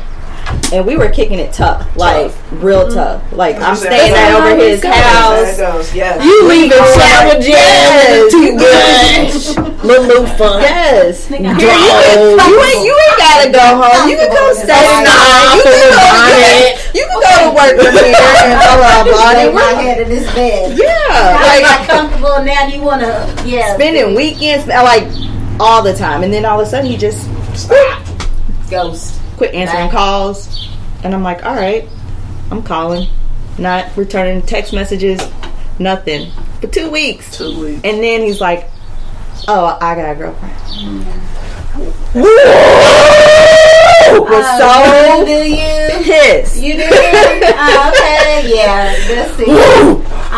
and we were kicking it tough like real tough like i'm staying that. at over his house it goes. Yeah. You leave the shower jam Yes. too good. Little little fun. yes Draw. you ain't you ain't gotta go home. You can come stay Nah, tonight. You can the go bonnet. you can go to work with me and throw a Lay body. my head in this bed. Yeah, I'm like not comfortable now. You wanna, yeah. spending weekends like all the time, and then all of a sudden he just ghost. Quit answering calls, and I'm like, all right, I'm calling, not returning text messages, nothing for two weeks, Two weeks. and then he's like, oh, I got a girlfriend. Was Oh, so do you? pissed. You do? oh, okay, yeah. Let's see. Woo! I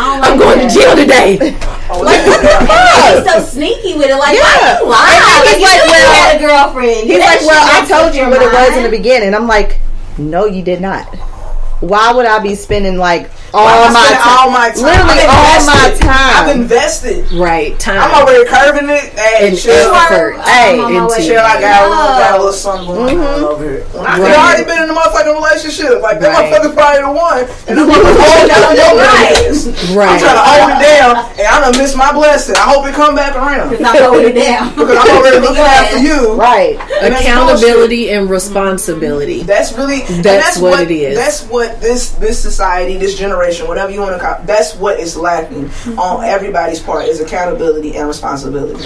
don't like I'm going that. to jail today. Oh, yeah. He's so sneaky with it. Like, Yeah. why you lie? Like, he's like, well- had a girlfriend. He's That like, well, I told you what it was in the beginning. I'm like, no, you did not. Why would I be spending like all I my spent time? all my time. Literally I've all my invested. time. I've invested. Right, time. I'm over here curving it. Hey, And chill. effort. Hey, I'm into- Chill, I got, a little, got a little something going on mm-hmm. over here. When I could already been in a motherfucking relationship. Like, that Right. motherfucker's probably the one. And I'm going to hold down your ass. Right. I'm Right. trying to hold it down, and I'm gonna miss my blessing. I hope it come back around. Because I'm holding it down. Because I'm already here looking after you. Right. And Accountability and responsibility. That's really and That's what it is. That's what this this society, this generation, whatever you want to call. That's what is lacking mm-hmm. on everybody's part is accountability and responsibility.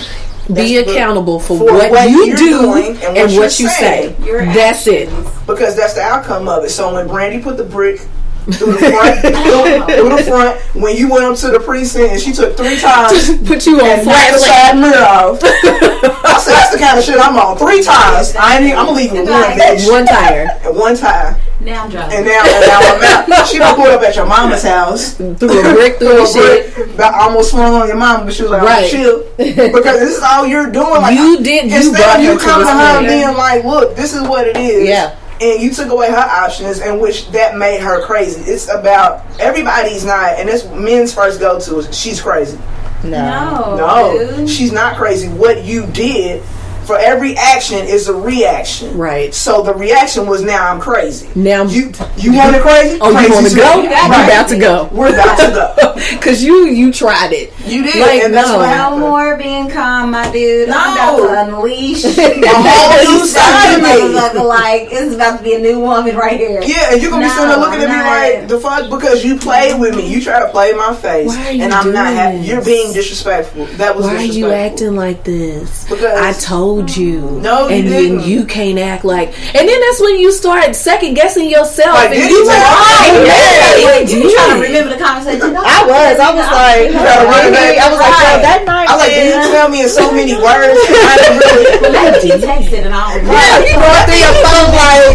Be That's the- accountable for, for what, what you do doing and and what, what you you're say. Your That's it. because that's the outcome of it. So when Brandy put the brick through the front, through, through the front, when you went up to the precinct and she took three times. Put you on flat the side mirror off. I said, that's the kind of shit I'm on. Three times. I ain't. I'm gonna leave you with one bitch. One tire. One time. Now I'm driving. and now, and now I'm out. She done pulled up at your mama's house. through a brick through your Threw a shit. brick, about almost swung on your mama, but she was like, Right. right. chill. Because this is all you're doing. Like, You did- you Instead brought of you her to coming this her and being like, look, this is what it is. Yeah. And you took away her options, and which that made her crazy. It's about everybody's not, and this men's first go to is she's crazy. No. no, No, she's not crazy. What you did for every action is a reaction. Right. So the reaction was now I'm crazy. Now- you you want it crazy? Oh, you want to go? You You got Right. about to go? We're about to go. Cause you you tried it. You did, Like, and that's no. what No more being calm, my dude. No. I'm about to unleash A whole new side of me. Motherfucker, like it's about to be a new woman right here. Yeah, and you're gonna be sitting there No, looking at me I'm like not. the fuck because you played with me. You try to play my face, Why are you and I'm not doing happy. You're being disrespectful. That was Why are you acting like this? Because- I told you. No, you and didn't. then you can't act like. And then that's when you start second guessing yourself. Like, and did you he like, tell oh, Like, you you did. trying to remember the conversation? No, I was. I was like, You gotta run back. I was like, yo, that night. I was like, did you tell me in so many words? I didn't really. Well, maybe he texted and all. Yeah, you going through your phone like.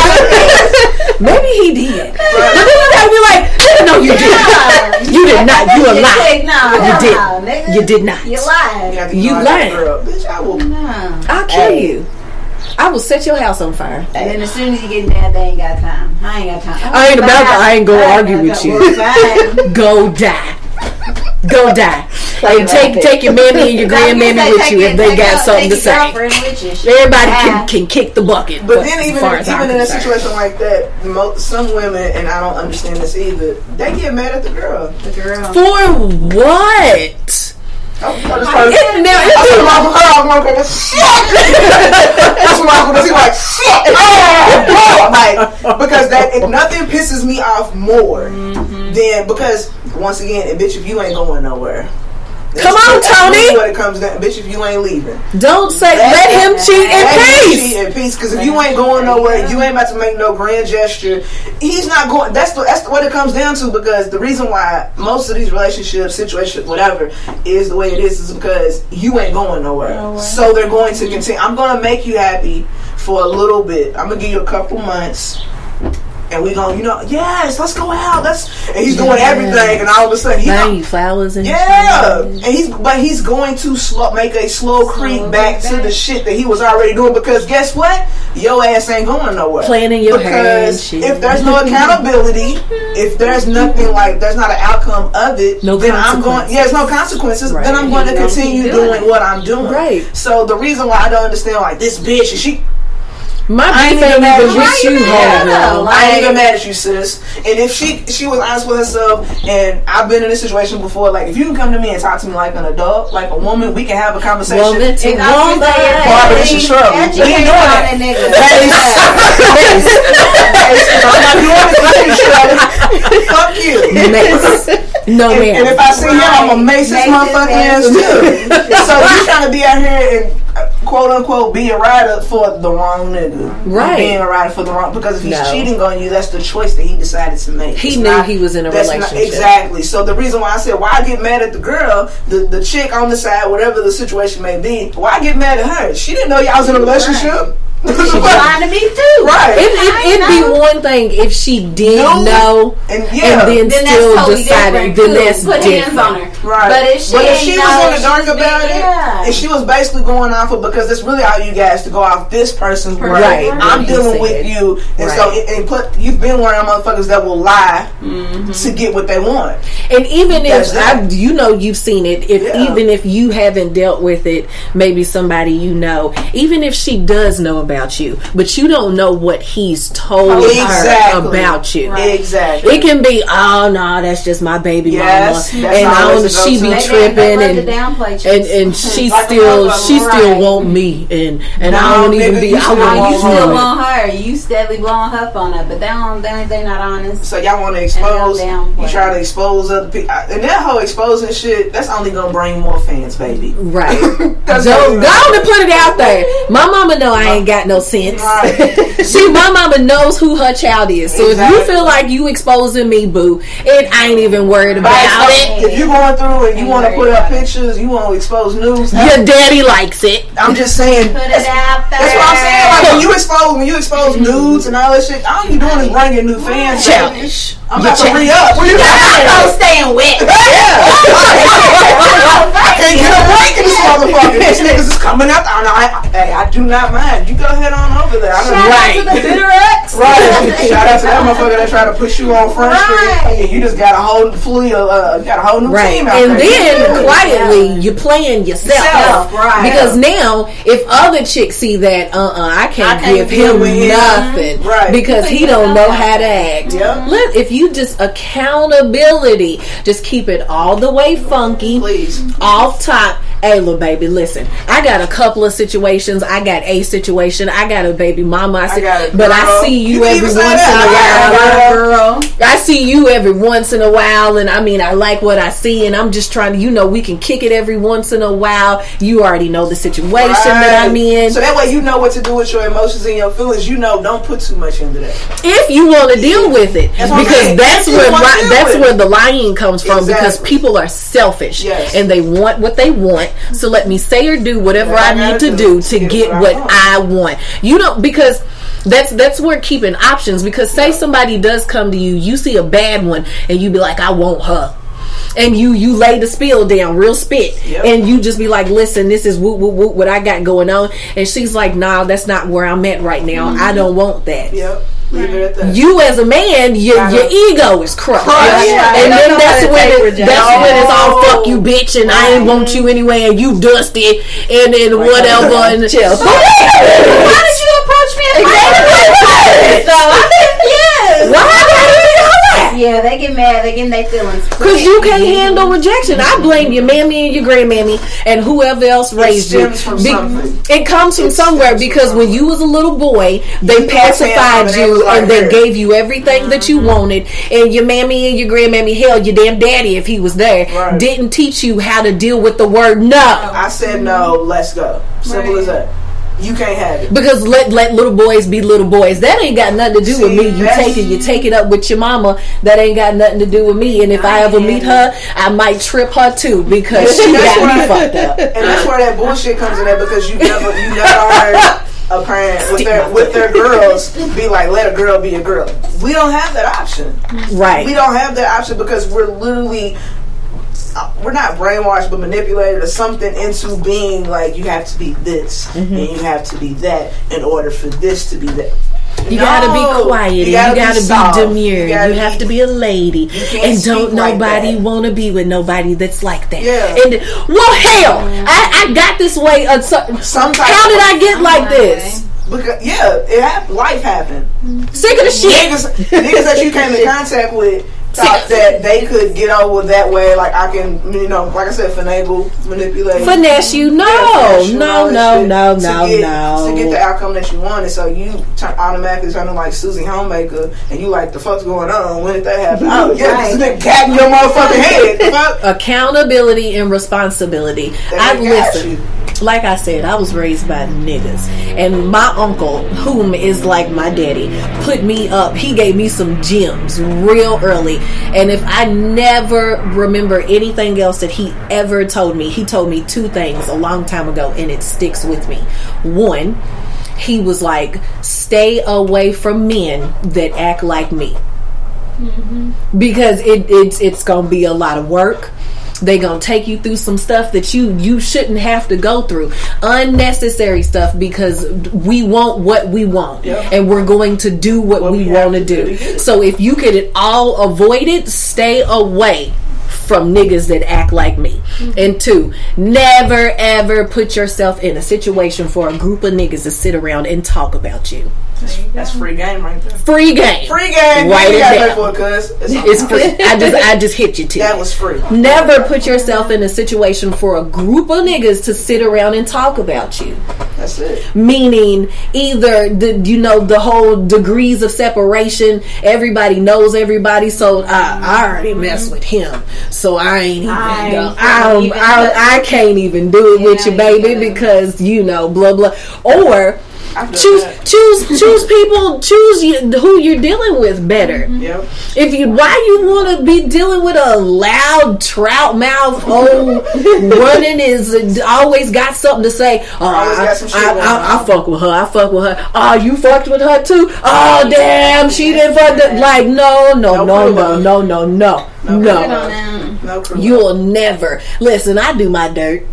Maybe he did. But then you gotta be like, no, you did. You did not. You a lie. No, You no, did. nigga. You did not. You lied. got You go out lying. Bitch, I will. No. I'll kill you. I will set your house on fire. And then as soon as you get mad, they ain't got time. I ain't got time. I ain't about to- I ain't gonna Bye. argue with you. Go die. Go die. And take take your mammy and your grandmammy Take- with you if they got something to say. girlfriend with you. Shit. Everybody Bye. can, can kick the bucket. But then even as far as I'm even in a situation like that, mo- some women and I don't understand this either. They get mad at the girl. The girl. For what? It, now, I uncle, her uncle, uncle, shit. That's what uncle does. He's like, shit. Oh, like because that if nothing pisses me off more than because once again, bitch, if you ain't going nowhere. That's- Come on, that's Tony. What it comes down, bitch. If you ain't leaving, don't say let him cheat in Let him peace. cheat in peace. Because if you ain't going nowhere, you ain't about to make no grand gesture. He's not going. That's the that's what it comes down to. Because the reason why most of these relationships, situations, whatever, is the way it is, is because you ain't going nowhere. So they're going to continue. I'm going to make you happy for a little bit. I'm gonna give you a couple months. And we gonna, you know, yes, let's go out. Let's, and he's doing everything, and all of a sudden, he Buying you flowers and yeah, and he's but he's going to slow, make a slow creep back to the shit that he was already doing because guess what? Your ass ain't going nowhere. Planning your because if there's no accountability, if there's nothing like there's not an outcome of it, No then I'm going. Yeah, there's no consequences. Right. Then I'm going to You gonna continue doing doing what I'm doing. Right. So the reason why I don't understand like this bitch, is she My I ain't beef ain't even mad at you. with you, mad at her? homegirl. Like- I ain't even mad at you, sis. And if she she was honest with herself, and I've been in this situation before, like if you can come to me and talk to me like an adult, like a woman, we can have a conversation. Woman to woman. Barbara, this is educate We ain't doing on that. that nigga. I'm not doing this. Fuck you. No, And, ma'am. and if I see him, I'm gonna mace this motherfucking ass. too. so you trying to be out here and quote unquote be a rider for the wrong nigga, Right. Being a rider for the wrong because if he's No. cheating on you, that's the choice that he decided to make. He It's knew he was in a that's not- relationship. exactly. So the reason why I said why get mad at the girl, the the chick on the side, whatever the situation may be, why get mad at her? She didn't know y'all was in a relationship. She lying to me too. right. It, it, it'd be one thing if she did No. know And yeah. and then, Then that's still totally decided. different. Then too. that's Put different. hands on her. Right. But if she, ain't she was in the she's dark been- about it, yeah. and she was basically going off of because that's really all you guys to go off this person's word. Right, I'm what dealing with you, and so Right. and put you've been one of them motherfuckers that will lie mm-hmm. to get what they want. And even if I, you know you've seen it, if Yeah. even if you haven't dealt with it, maybe somebody you know, even if she does know about you, but you don't know what he's told oh, Exactly. her about you. Exactly. It can be, oh no, that's just my baby Yes, mama, and I don't, she be They- They- tripping they and and and she Like still motherfucker, she still right. want me and and I No, don't even be you I still want No, you you. still her. want her. You steadily blowing her phone up, but they don't. They, they not honest. So y'all want to expose? And they'll downplay. You try to expose other people, and that whole exposing shit. That's only gonna bring more fans, baby. Right. That's Go, only go on and put it out there. My mama know I ain't uh, got got no sense. Right. she, my mama knows who her child is. So if you feel like you exposing me, boo, it I ain't even worried about it. If you're going through and you want to put up pictures, you want to expose news. Your daddy likes it. I'm just saying. Put That's, it out there. that's what I'm saying. Like when you expose when you expose nudes and all that shit, all you doing is bringing new fans. back. Childish. I'm about to re up. What you I'm staying wet. I can't get a break in this motherfucker. These niggas is coming out. I, I, hey, I do not mind. You go ahead on over there. I don't Right. To the bitter X. Right. Shout out to that motherfucker that tried to push you on Front Street. And you just got a whole fleet of, uh, got a whole new Right. team out And there. then quietly you're playing yourself. Yourself, right. Because now if other chicks see that, uh uh I can't, I can't give him with him. nothing. Right. Because he don't know how to act. Yeah. Let if you just accountability, just keep it all the way funky. Please. Off top. Hey little baby, listen. I got a couple of situations. I got a situation. I got a baby mama. I see, got a but I see you, You every once in a while. I Girl. I see you every once in a while, and I mean, I like what I see, and I'm just trying to, you know, we can kick it every once in a while. You already know the situation that I'm in. So that way you know what to do with your emotions and your feelings. You know, don't put too much into that. if you want to deal with it, That's I'm because that's where li- that's where the lying comes from. Because people are selfish, Yes. and they want what they want. So let me say or do whatever What I I need gotta do do to to get get what what I want. You don't because. That's that's where keeping options because say somebody does come to you, you see a bad one and you be like, I want her. And you you lay the spill down real spit Yep. and you just be like, listen, this is whoop, whoop, whoop, what I got going on. And she's like, nah, that's not where I'm at right now. Mm-hmm. I don't want that. Yep. Leave it at that. You as a man, your your ego is crushed, Crushed. Yeah, and then that's when it, that's when it's all fuck you, bitch, and I ain't want you mm-hmm. anyway, and you dusty, and then whatever, and Chill. Why did you approach me? Exactly. So I think yes. Why I gotta be all that? Yeah, they get mad. They get their feelings. Because you can't handle rejection. I blame your mammy and your grandmammy and whoever else raised you. stems from something. It comes from It somewhere stems from because when you was a little boy, they You pacified handsome and you and they her. gave you everything that you mm-hmm. wanted. And your mammy and your grandmammy, hell, your damn daddy, if he was there, Right. didn't teach you how to deal with the word no. I said no. Let's go. Simple as that. You can't have it. Because let let little boys be little boys. That ain't got nothing to do with me. You take it, you take it up with your mama. That ain't got nothing to do with me. And if I ever meet her, I might trip her too because she got me why- fucked up. And that's where that bullshit comes in there because you never you never heard a parent with their with their girls be like, let a girl be a girl. We don't have that option. Right. We don't have that option because we're literally we're not brainwashed but manipulated or something into being like you have to be this Mm-hmm. and you have to be that in order for this to be that. You gotta be quiet. You gotta you be gotta be, demure. You, gotta have to be a lady. can't And don't speak like nobody that. want to be with nobody that's like that. Yeah. And well, hell, I, I got this way. Uh, so, Some type how did I get like this? Because yeah, it hap- life happened. Sick of the shit. niggas, niggas that you came in contact with thought that they could get over that way. Like I can, you know, like I said, finagle, manipulate, Finesse you? No, finesse you and no, no, no, to no, get, no. To get the outcome that you wanted, so you turn, automatically turn to like Susie Homemaker, and you like the fuck's going on? When did that happen? Oh yeah, this nigga cat in your motherfucking head. Fuck? accountability and responsibility. I listen. you. Like I said, I was raised by niggas, and my uncle, whom is like my daddy, put me up. He gave me some gems real early, and if I never remember anything else that he ever told me, he told me two things a long time ago, and it sticks with me. One, he was like, "Stay away from men that act like me." Mm-hmm. because it, it's it's gonna be a lot of work. They gonna take you through some stuff that you you shouldn't have to go through, unnecessary stuff because we want what we want, Yep. and we're going to do what, What we, we want to do do. to get it. So if you could at all avoid it, stay away from niggas that act like me. Mm-hmm. And two, never ever put yourself in a situation for a group of niggas to sit around and talk about you. That's free game right there. Free game. Free game. Write you it gotta pay down. for it, cuz it's, It's free. I just I just hit you too. that was free. Never put yourself in a situation for a group of niggas to sit around and talk about you. That's it. Meaning, either the you know the whole degrees of separation. Everybody knows everybody, so I, I already mm-hmm. messed with him, so I ain't even. I go- can't I, even I, I can't even do it with you, baby, you couldn't. because you know blah blah. Or I feel choose that. choose choose people choose you, who you're dealing with better Yep. if you why you want to be dealing with a loud trout mouth old running is always got something to say oh I, got some shit I, I. I fuck with her I fuck with her oh you fucked with her too oh damn she didn't fuck that like no no No no no no no no No no. No. You'll never listen. I do my dirt.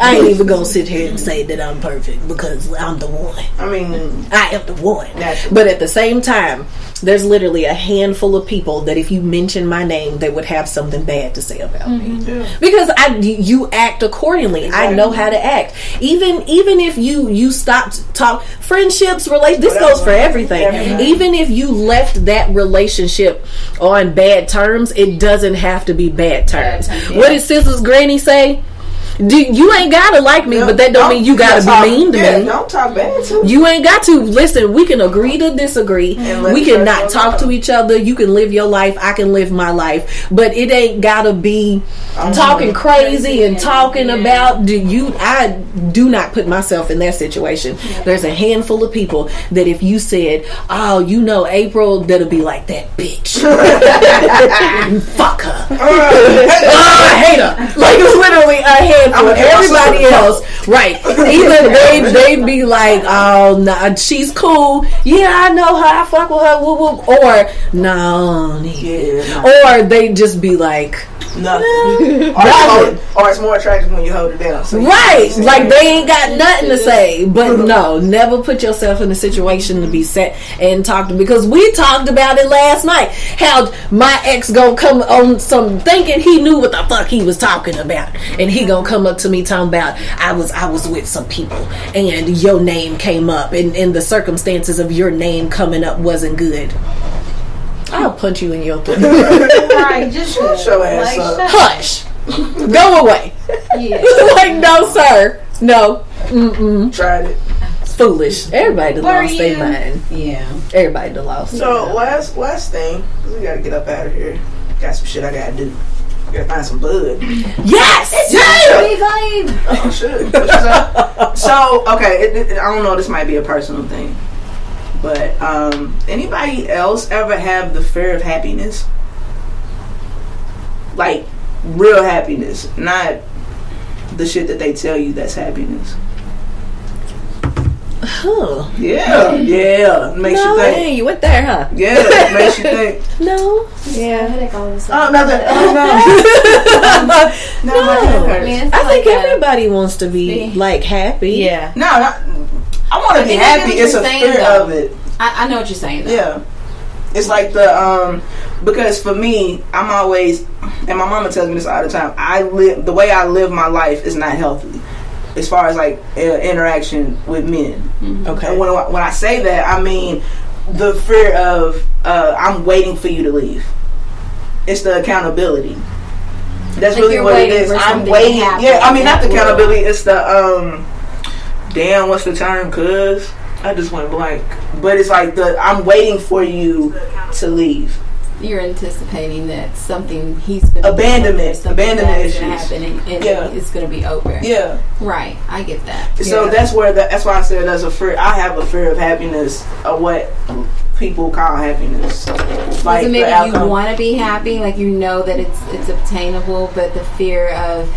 I ain't even gonna sit here and say that I'm perfect because I'm the one. I mean, I am the one. But at the same time, there's literally a handful of people that if you mention my name, they would have something bad to say about me mm-hmm. because I you act accordingly. I know how to act. Even even if you you stopped talk friendships, relate. This goes for everything. Everything. Even if you left that relationship on bad terms, it doesn't have to be bad terms. terms, What did Scissors Granny say? Do, you ain't gotta like me, but that don't mean you gotta talk- be mean to yeah, me. Don't talk bad to me. You ain't got to listen. We can agree to disagree. We can not talk to each other. You can live your life. I can live my life. But it ain't gotta be talking crazy and talking about. Do you? I do not put myself in that situation. There's a handful of people that if you said, "Oh, you know, April," that'll be like that bitch. Fuck her. oh, I hate her. Like it's literally a handful. Get my Everybody else, right? Even they they be like, oh, nah, she's cool. Yeah, I know her. I fuck with her. Whoop, whoop. Or no. Yeah, Or they just be like, no, nothing. or, it's more, or it's more attractive when you hold it down. So right, like they ain't got nothing to say. But mm-hmm. no, never put yourself in a situation to be set and talked to because we talked about it last night. How my ex gonna come on some thinking he knew what the fuck he was talking about, and he gonna come up to me talking about I was I was with some people and your name came up, and, and the circumstances of your name coming up wasn't good. I'll punch you in your throat. right, just Shut your ass like, up. Hush. Go away. Yeah. like no, sir. No. Mm-mm. Tried it. Foolish. Everybody done What are lost their mind. Yeah. Everybody done lost. So last last thing, we gotta get up out of here. Got some shit I gotta do. Gotta find some bud. Yes. Yeah. Oh shit. What you say? so okay, it, it- I don't know. This might be a personal thing, but um, anybody else ever have the fear of happiness? Like real happiness, not the shit that they tell you that's happiness. Huh. Yeah, yeah, makes No. you Hey, think. you went there, huh? Yeah, makes you think. No. Yeah. Oh, nothing. Oh, no. no, my head hurts. I mean, I like think a- everybody wants to be Be- like happy. Yeah. No, not, I want to be think I get happy. It's a saying, fear though. of it. I, I know what you're saying. Though. Yeah. It's like the um because for me, I'm always and my mama tells me this all the time. I live the way I live my life is not healthy, as far as like uh, interaction with men. Okay. And when I, when I say that, I mean the fear of uh, I'm waiting for you to leave. It's the accountability. That's Like really what it waiting is. for I'm something to waiting. Yeah, I mean not the accountability. It's the um. Damn, what's the term? Cause I just went blank. But it's like the I'm waiting for you to leave. You're anticipating that something he's going to Abandonment. something abandonment is gonna happen and, and Yeah. it's going to be over. Yeah. Right. I get that. So Yeah. that's where the, that's why I said there's a fear. I have a fear of happiness, of what people call happiness. Like so maybe you want to be happy, like you know that it's it's obtainable, but the fear of,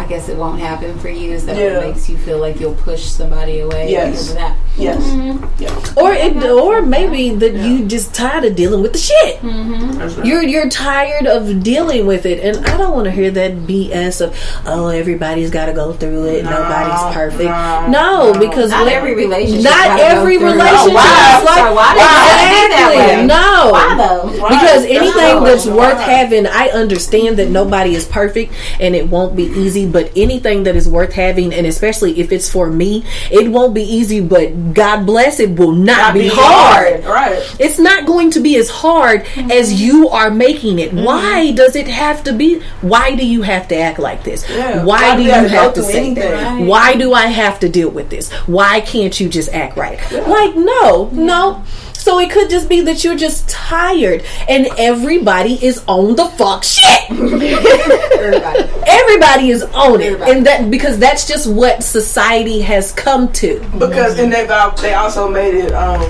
I guess it won't happen for you. Is that Yeah. what makes you feel like you'll push somebody away Yes. because of that? Yes. Mm-hmm. Yeah. Or it, or maybe that you just tired of dealing with the shit. That's right. You're you're tired of dealing with it, and I don't want to hear that BS of oh everybody's got to go through it, No, nobody's perfect. no, No, no. because Not when- every relationship. not every relationship Oh, wow. is like So why does it gotta that exactly way? no. Why though? Right. Because That's anything not that's what- worth right. having, I understand that nobody is perfect and it won't be easy, but anything that is worth having, and especially if it's for me, it won't be easy, but God bless it will not, Not be, hard. Right. It's not going to be as hard as mm-hmm. you are making it. Mm-hmm. Why does it have to be? Why do you have to act like this? Yeah. Why, Why do you have to have go to through say anything? that? Right. Why do I have to deal with this? Why can't you just act right? Like, no, no. So it could just be that you're just tired and everybody is on the fuck shit. Everybody. Everybody is on it. Everybody. And that because that's just what society has come to. because then they they also made it um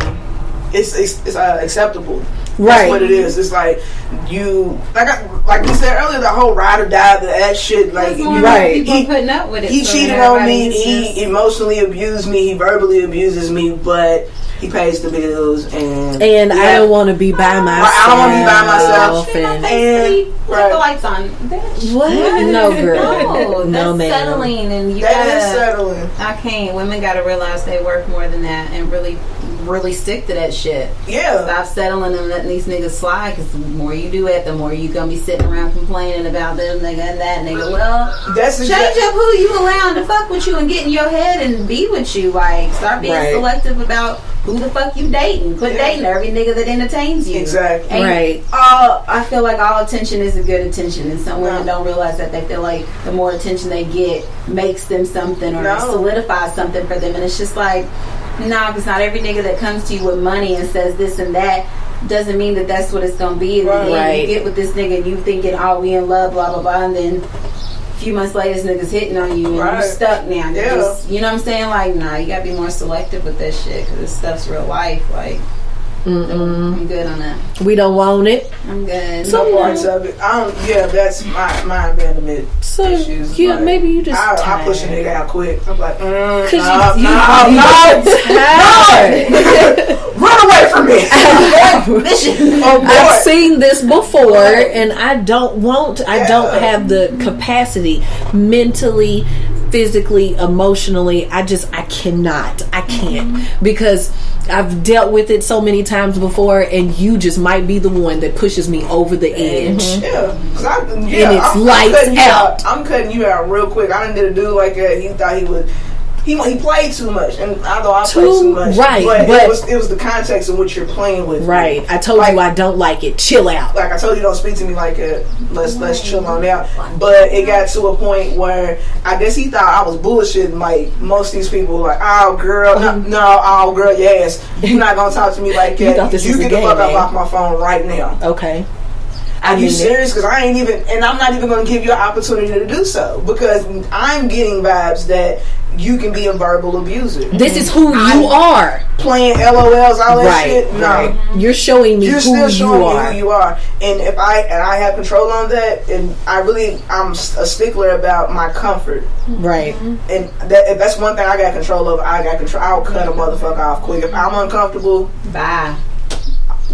it's it's, it's uh, acceptable. Right. That's what it is. It's like you like I, like you said earlier, the whole ride or die, the that shit. Like you, Right. people He- putting up with it. he so cheated on me. He just- emotionally abused me. He verbally abuses me, but he pays the bills and And I don't want to be by myself. I don't wanna be by myself. Shit, And face. And- Put right. the lights on. Bitch. what? No, girl. No, no, that's man. settling, and you That is gotta. settling. I can't. Women gotta realize they worth more than that, and really, really stick to that shit. Yeah. Stop settling and letting these niggas slide. Because the more you do it, the more you gonna be sitting around complaining about them nigga and that nigga. Well, That's change exact- up who you allowing to fuck with you and get in your head and be with you. Like, start being Right. selective about who the fuck you dating. Quit Yeah. dating every nigga that entertains you. Exactly. And Right. All I feel like all attention is a good attention, and some women No. don't realize that they feel like the more attention they get makes them something or No. solidifies something for them, and it's just like, nah, because not every nigga that comes to you with money and says this and that doesn't mean that that's what it's gonna be. And Right. you get with this nigga and you thinking, oh, we in love, blah blah blah, and then. A few months later, this nigga's hitting on you, and Right. you're stuck now. Yeah. just- you know what I'm saying? Like, nah, you gotta be more selective with this shit because this stuff's real life. Like, I'm good on that. We don't want it. I'm good. So- no parts of it. I don't. Yeah, that's my my abandonment So issues. yeah, Like, maybe you just I, I tired. push a nigga out quick. I'm like, mm, Cause no, you, no, you, no, you tired. run away from me. oh I've seen this before, and I don't want. I don't have the capacity mentally, physically, emotionally. I just I cannot. I can't mm-hmm. because I've dealt with it so many times before, and you just might be the one that pushes me over the mm-hmm. edge. Yeah, 'cause I, yeah, And it's I'm, lights I'm cutting you out. I'm cutting you out real quick. I didn't get a dude like that. He thought he would. He, he played too much, and I know I played Too- too much. right, but, but- it was it was the context in which you're playing with. me. Right. I told Like- you I don't like it. Chill out. like I told you, don't speak to me like that. Let's let's chill on out. But it got to a point where I guess he thought I was bullshitting. Like most of these people, were like, oh girl, no, mm-hmm. no, oh girl, yes, you're not gonna talk to me like that. you a get the fuck up man. off my phone right now. Okay. Are you mean serious? Because I ain't even, and I'm not even going to give you an opportunity to do so because I'm getting vibes that you can be a verbal abuser. This is who you are. Playing LOLs, all that Right. shit. No, Right. You're showing me you're who still showing you me are. who you are and if i and i have control on that and i really i'm a stickler about my comfort Right. and that if that's one thing i got control of i got control i'll cut a motherfucker off quick if i'm uncomfortable Bye.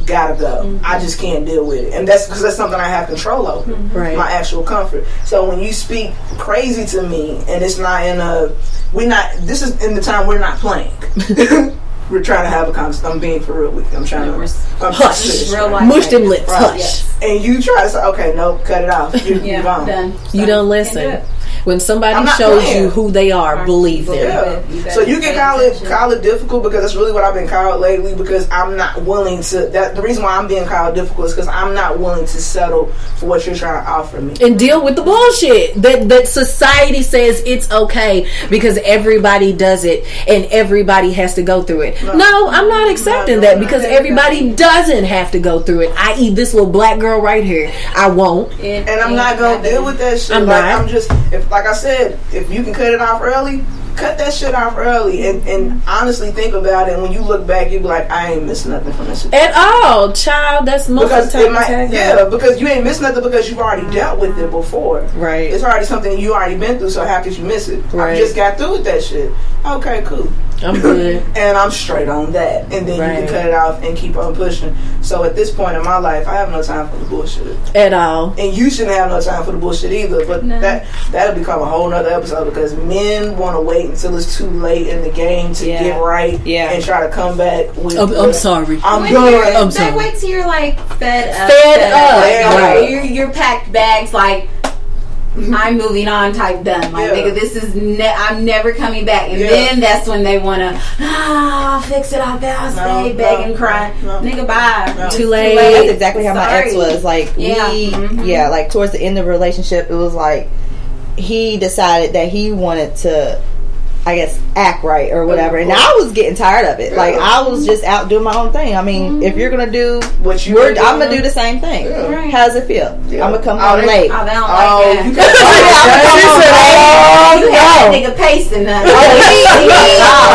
Gotta go i mm-hmm. just can't deal with it and that's because that's something i have control over mm-hmm. Right. my actual comfort so when you speak crazy to me and it's not in a we're not this is in the time we're not playing we're trying to have a conversation i'm being for real with you i'm trying to I'm Hush. Real life. Mush them lips. Right, Hush. yes. and you try to say, okay, no, cut it off. You, Yeah, move on. done. You don't Can't do listen. It. When somebody shows playing. you who they are, Right. believe them. Yeah. So you can pay call it call it difficult because that's really what I've been called lately. Because I'm not willing to. That the reason why I'm being called difficult is because I'm not willing to settle for what you're trying to offer me. and deal with the bullshit that that society says it's okay because everybody does it and everybody has to go through it. No, I'm not accepting no, that because no, everybody doesn't have to go through it. I.e., this little black girl right here. I won't. It And I'm not gonna deal with that shit. I'm like not. I'm just if like I said, if you can cut it off early, cut that shit off early. And and honestly think about it. And when you look back, you be like, I ain't missing nothing from this. At all, child. That's most because of the time. might, yeah, because you ain't missing nothing because you've already dealt with it before. Right. It's already something you already been through. So how could you miss it? Right. I just got through with that shit. Okay, cool. I'm good. And I'm straight on that. And then you can cut it off and keep on pushing. So at this point in my life, I have no time for the bullshit. At all. And you shouldn't have no time for the bullshit either. But No. that that'll become a whole nother episode because men want to wait until it's too late in the game to Yeah. get right Yeah. and try to come back with. I'm, the- I'm sorry. I'm When good. I'm they sorry. wait till you're like fed up. Fed up, Like, right. You're, you're packed bags like. I'm moving on type done. Like, Yeah. nigga, this is, ne- I'm never coming back. And Yeah. then that's when they want to, ah, fix it, I'll I'll stay, No, beg no, and cry. no. Nigga, bye. No. It's Too late. That's exactly how my ex was. Like Yeah. we, Mhm. yeah, like towards the end of the relationship, it was like he decided that he wanted to I guess act right or whatever. And I was getting tired of it. Like I was just out doing my own thing. I mean, if you're gonna do What you we're, were I'm gonna do the same thing. Right. How does it feel? I'm gonna come Oh, home late. Oh, they don't Oh, like you that. got oh, You had that nigga pacing that.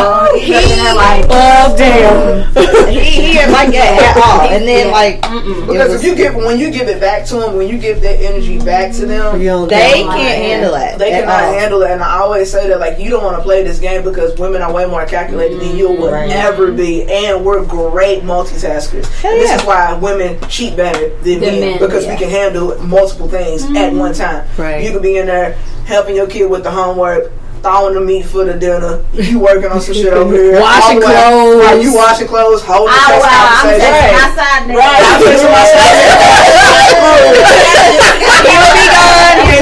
Oh, he, he, looking at like, Oh damn! he, he didn't like that at all. And then Yeah. like it Because was- if you give when you give it back to them, when you give that energy back to them, they can't handle that. they cannot handle it. And I always say that like you don't want to play this game because women are way more calculated than you will Right. ever be, and we're great multitaskers. Hell And this yeah. is why women cheat better than Than men, men, because yeah. we can handle multiple things at mm-hmm. one time. Right. You could be in there helping your kid with the homework. Thawing the meat for the dinner. You working on some shit over here. Washing All clothes. Right, you washing clothes, holding the oh text wow, I'm conversation. taking my side nigga. Right, I'm fixing my He'll be gone. And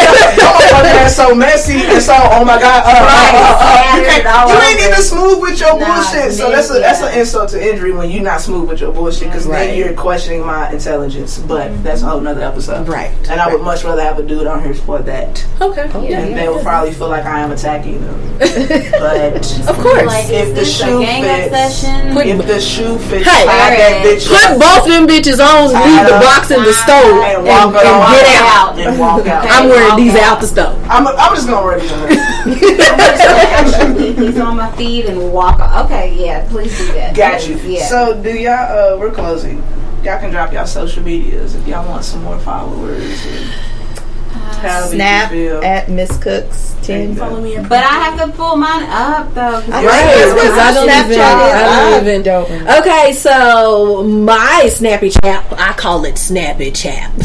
your motherfucker, your motherfucker is so messy and so oh my god, uh, uh, uh, uh, you, can't, you ain't over. even smooth with your Nah, bullshit. So that's a that's an insult to injury when you're not smooth with your bullshit because Right. then you're questioning my intelligence. But that's a whole nother episode. Right. And I would much rather have a dude on here for that. Okay. and they will probably feel like I am attacking them. but Of course. Like, If the shoe fits. Put- if the shoe fits, Hey. tie that bitch Put up both them bitches on, leave the box in the stove, and and, walk and out. get out. and walk out. I'm wearing these out. out the stove. I'm, I'm just gonna wear these. on leave these on my feet and walk. Okay, yeah, please do that. Got you. Yeah. So, do y'all? Uh, we're closing. Y'all can drop y'all social medias if y'all want some more followers. And Snap at Miss Cooks ten. Follow me. but I have to pull mine up though. 'cause I you're- Right, That's because I don't Snapchat even. I don't even. don't. Okay, so my snappy chap, I call it snappy chap.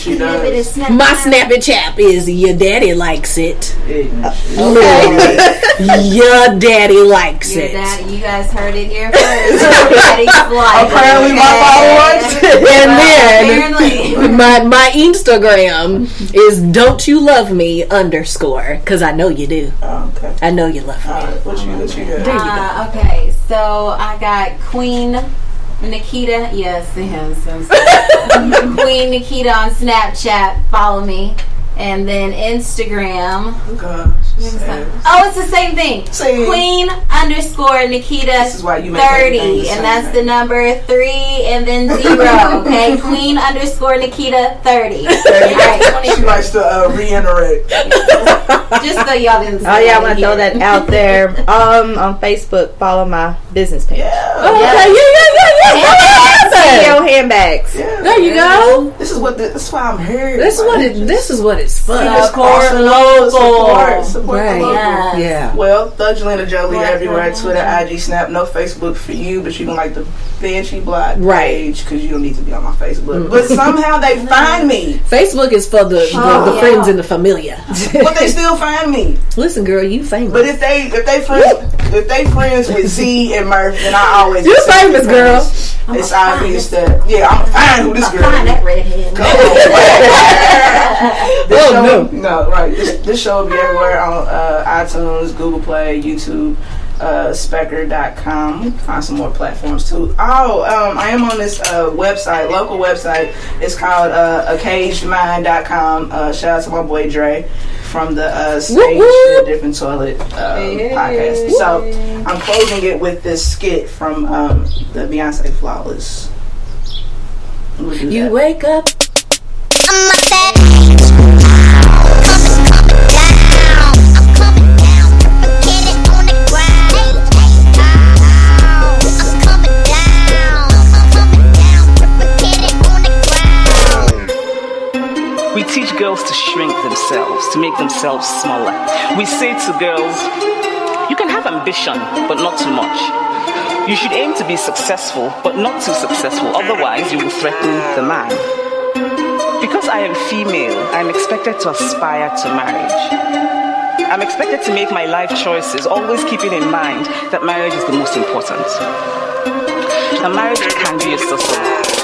She does. it's snap My it. snappy chap is your daddy likes it. Yeah. Literally, your daddy likes Your it. dad, you guys heard it here first. Daddy's like, Apparently my followers. And then my my Instagram is don't you love me underscore because I know you do. Oh, okay. I know you love me. All right. What you? What you got? There you go. Uh, okay, so I got Queen Nikita. Yes, yes. yes. Queen Nikita on Snapchat. Follow me. And then Instagram. Oh, gosh. Oh, it's the same thing. Same. Queen underscore Nikita This is why you thirty, the and that's name. the number three and then zero. Okay, Queen underscore Nikita thirty. All right, She likes to uh, reiterate. just so y'all didn't. Oh yeah, I want to throw that out there. Um, on Facebook, follow my business page. Yeah. Oh, okay, yeah, yeah, yeah, yeah. CEO handbags. Yeah. There you go. This is what. The, this is why I'm here. This is what it. This is what it's for. Just Support awesome. local. Support. Support Right. the local. Yes. Yeah. Well, Thuggelina Jolie Right, everywhere. right, Twitter, IG, Snap. No Facebook for you, but you can like the Banshee Block Right. page because you don't need to be on my Facebook. But somehow they find me. Facebook is for the the, Oh, the yeah. friends and the familia. But they still find me. Listen, girl, you famous. But if they if they friends if they friends with Z and Murph, then I always You accept famous, the girl. friends. It's obvious that yeah, I'm fine with this girl. Find that redhead. This Oh, show, no. no, right. This, this show will be everywhere on uh, iTunes, Google Play, YouTube, uh, Spreaker.com. Find some more platforms too. Oh, um, I am on this uh, website, local website. It's called uh, AcagedMind.com. Uh, shout out to my boy Dre from the uh, Stage whoop. to Different Toilet um, podcast. So I'm closing it with this skit from um, the Beyonce Flawless. We'll you that. wake up. We teach girls to shrink themselves, to make themselves smaller. We say to girls, you can have ambition, but not too much. You should aim to be successful, but not too successful, otherwise, you will threaten the man. Because I am female, I am expected to aspire to marriage. I'm expected to make my life choices, always keeping in mind that marriage is the most important. A marriage can be a source of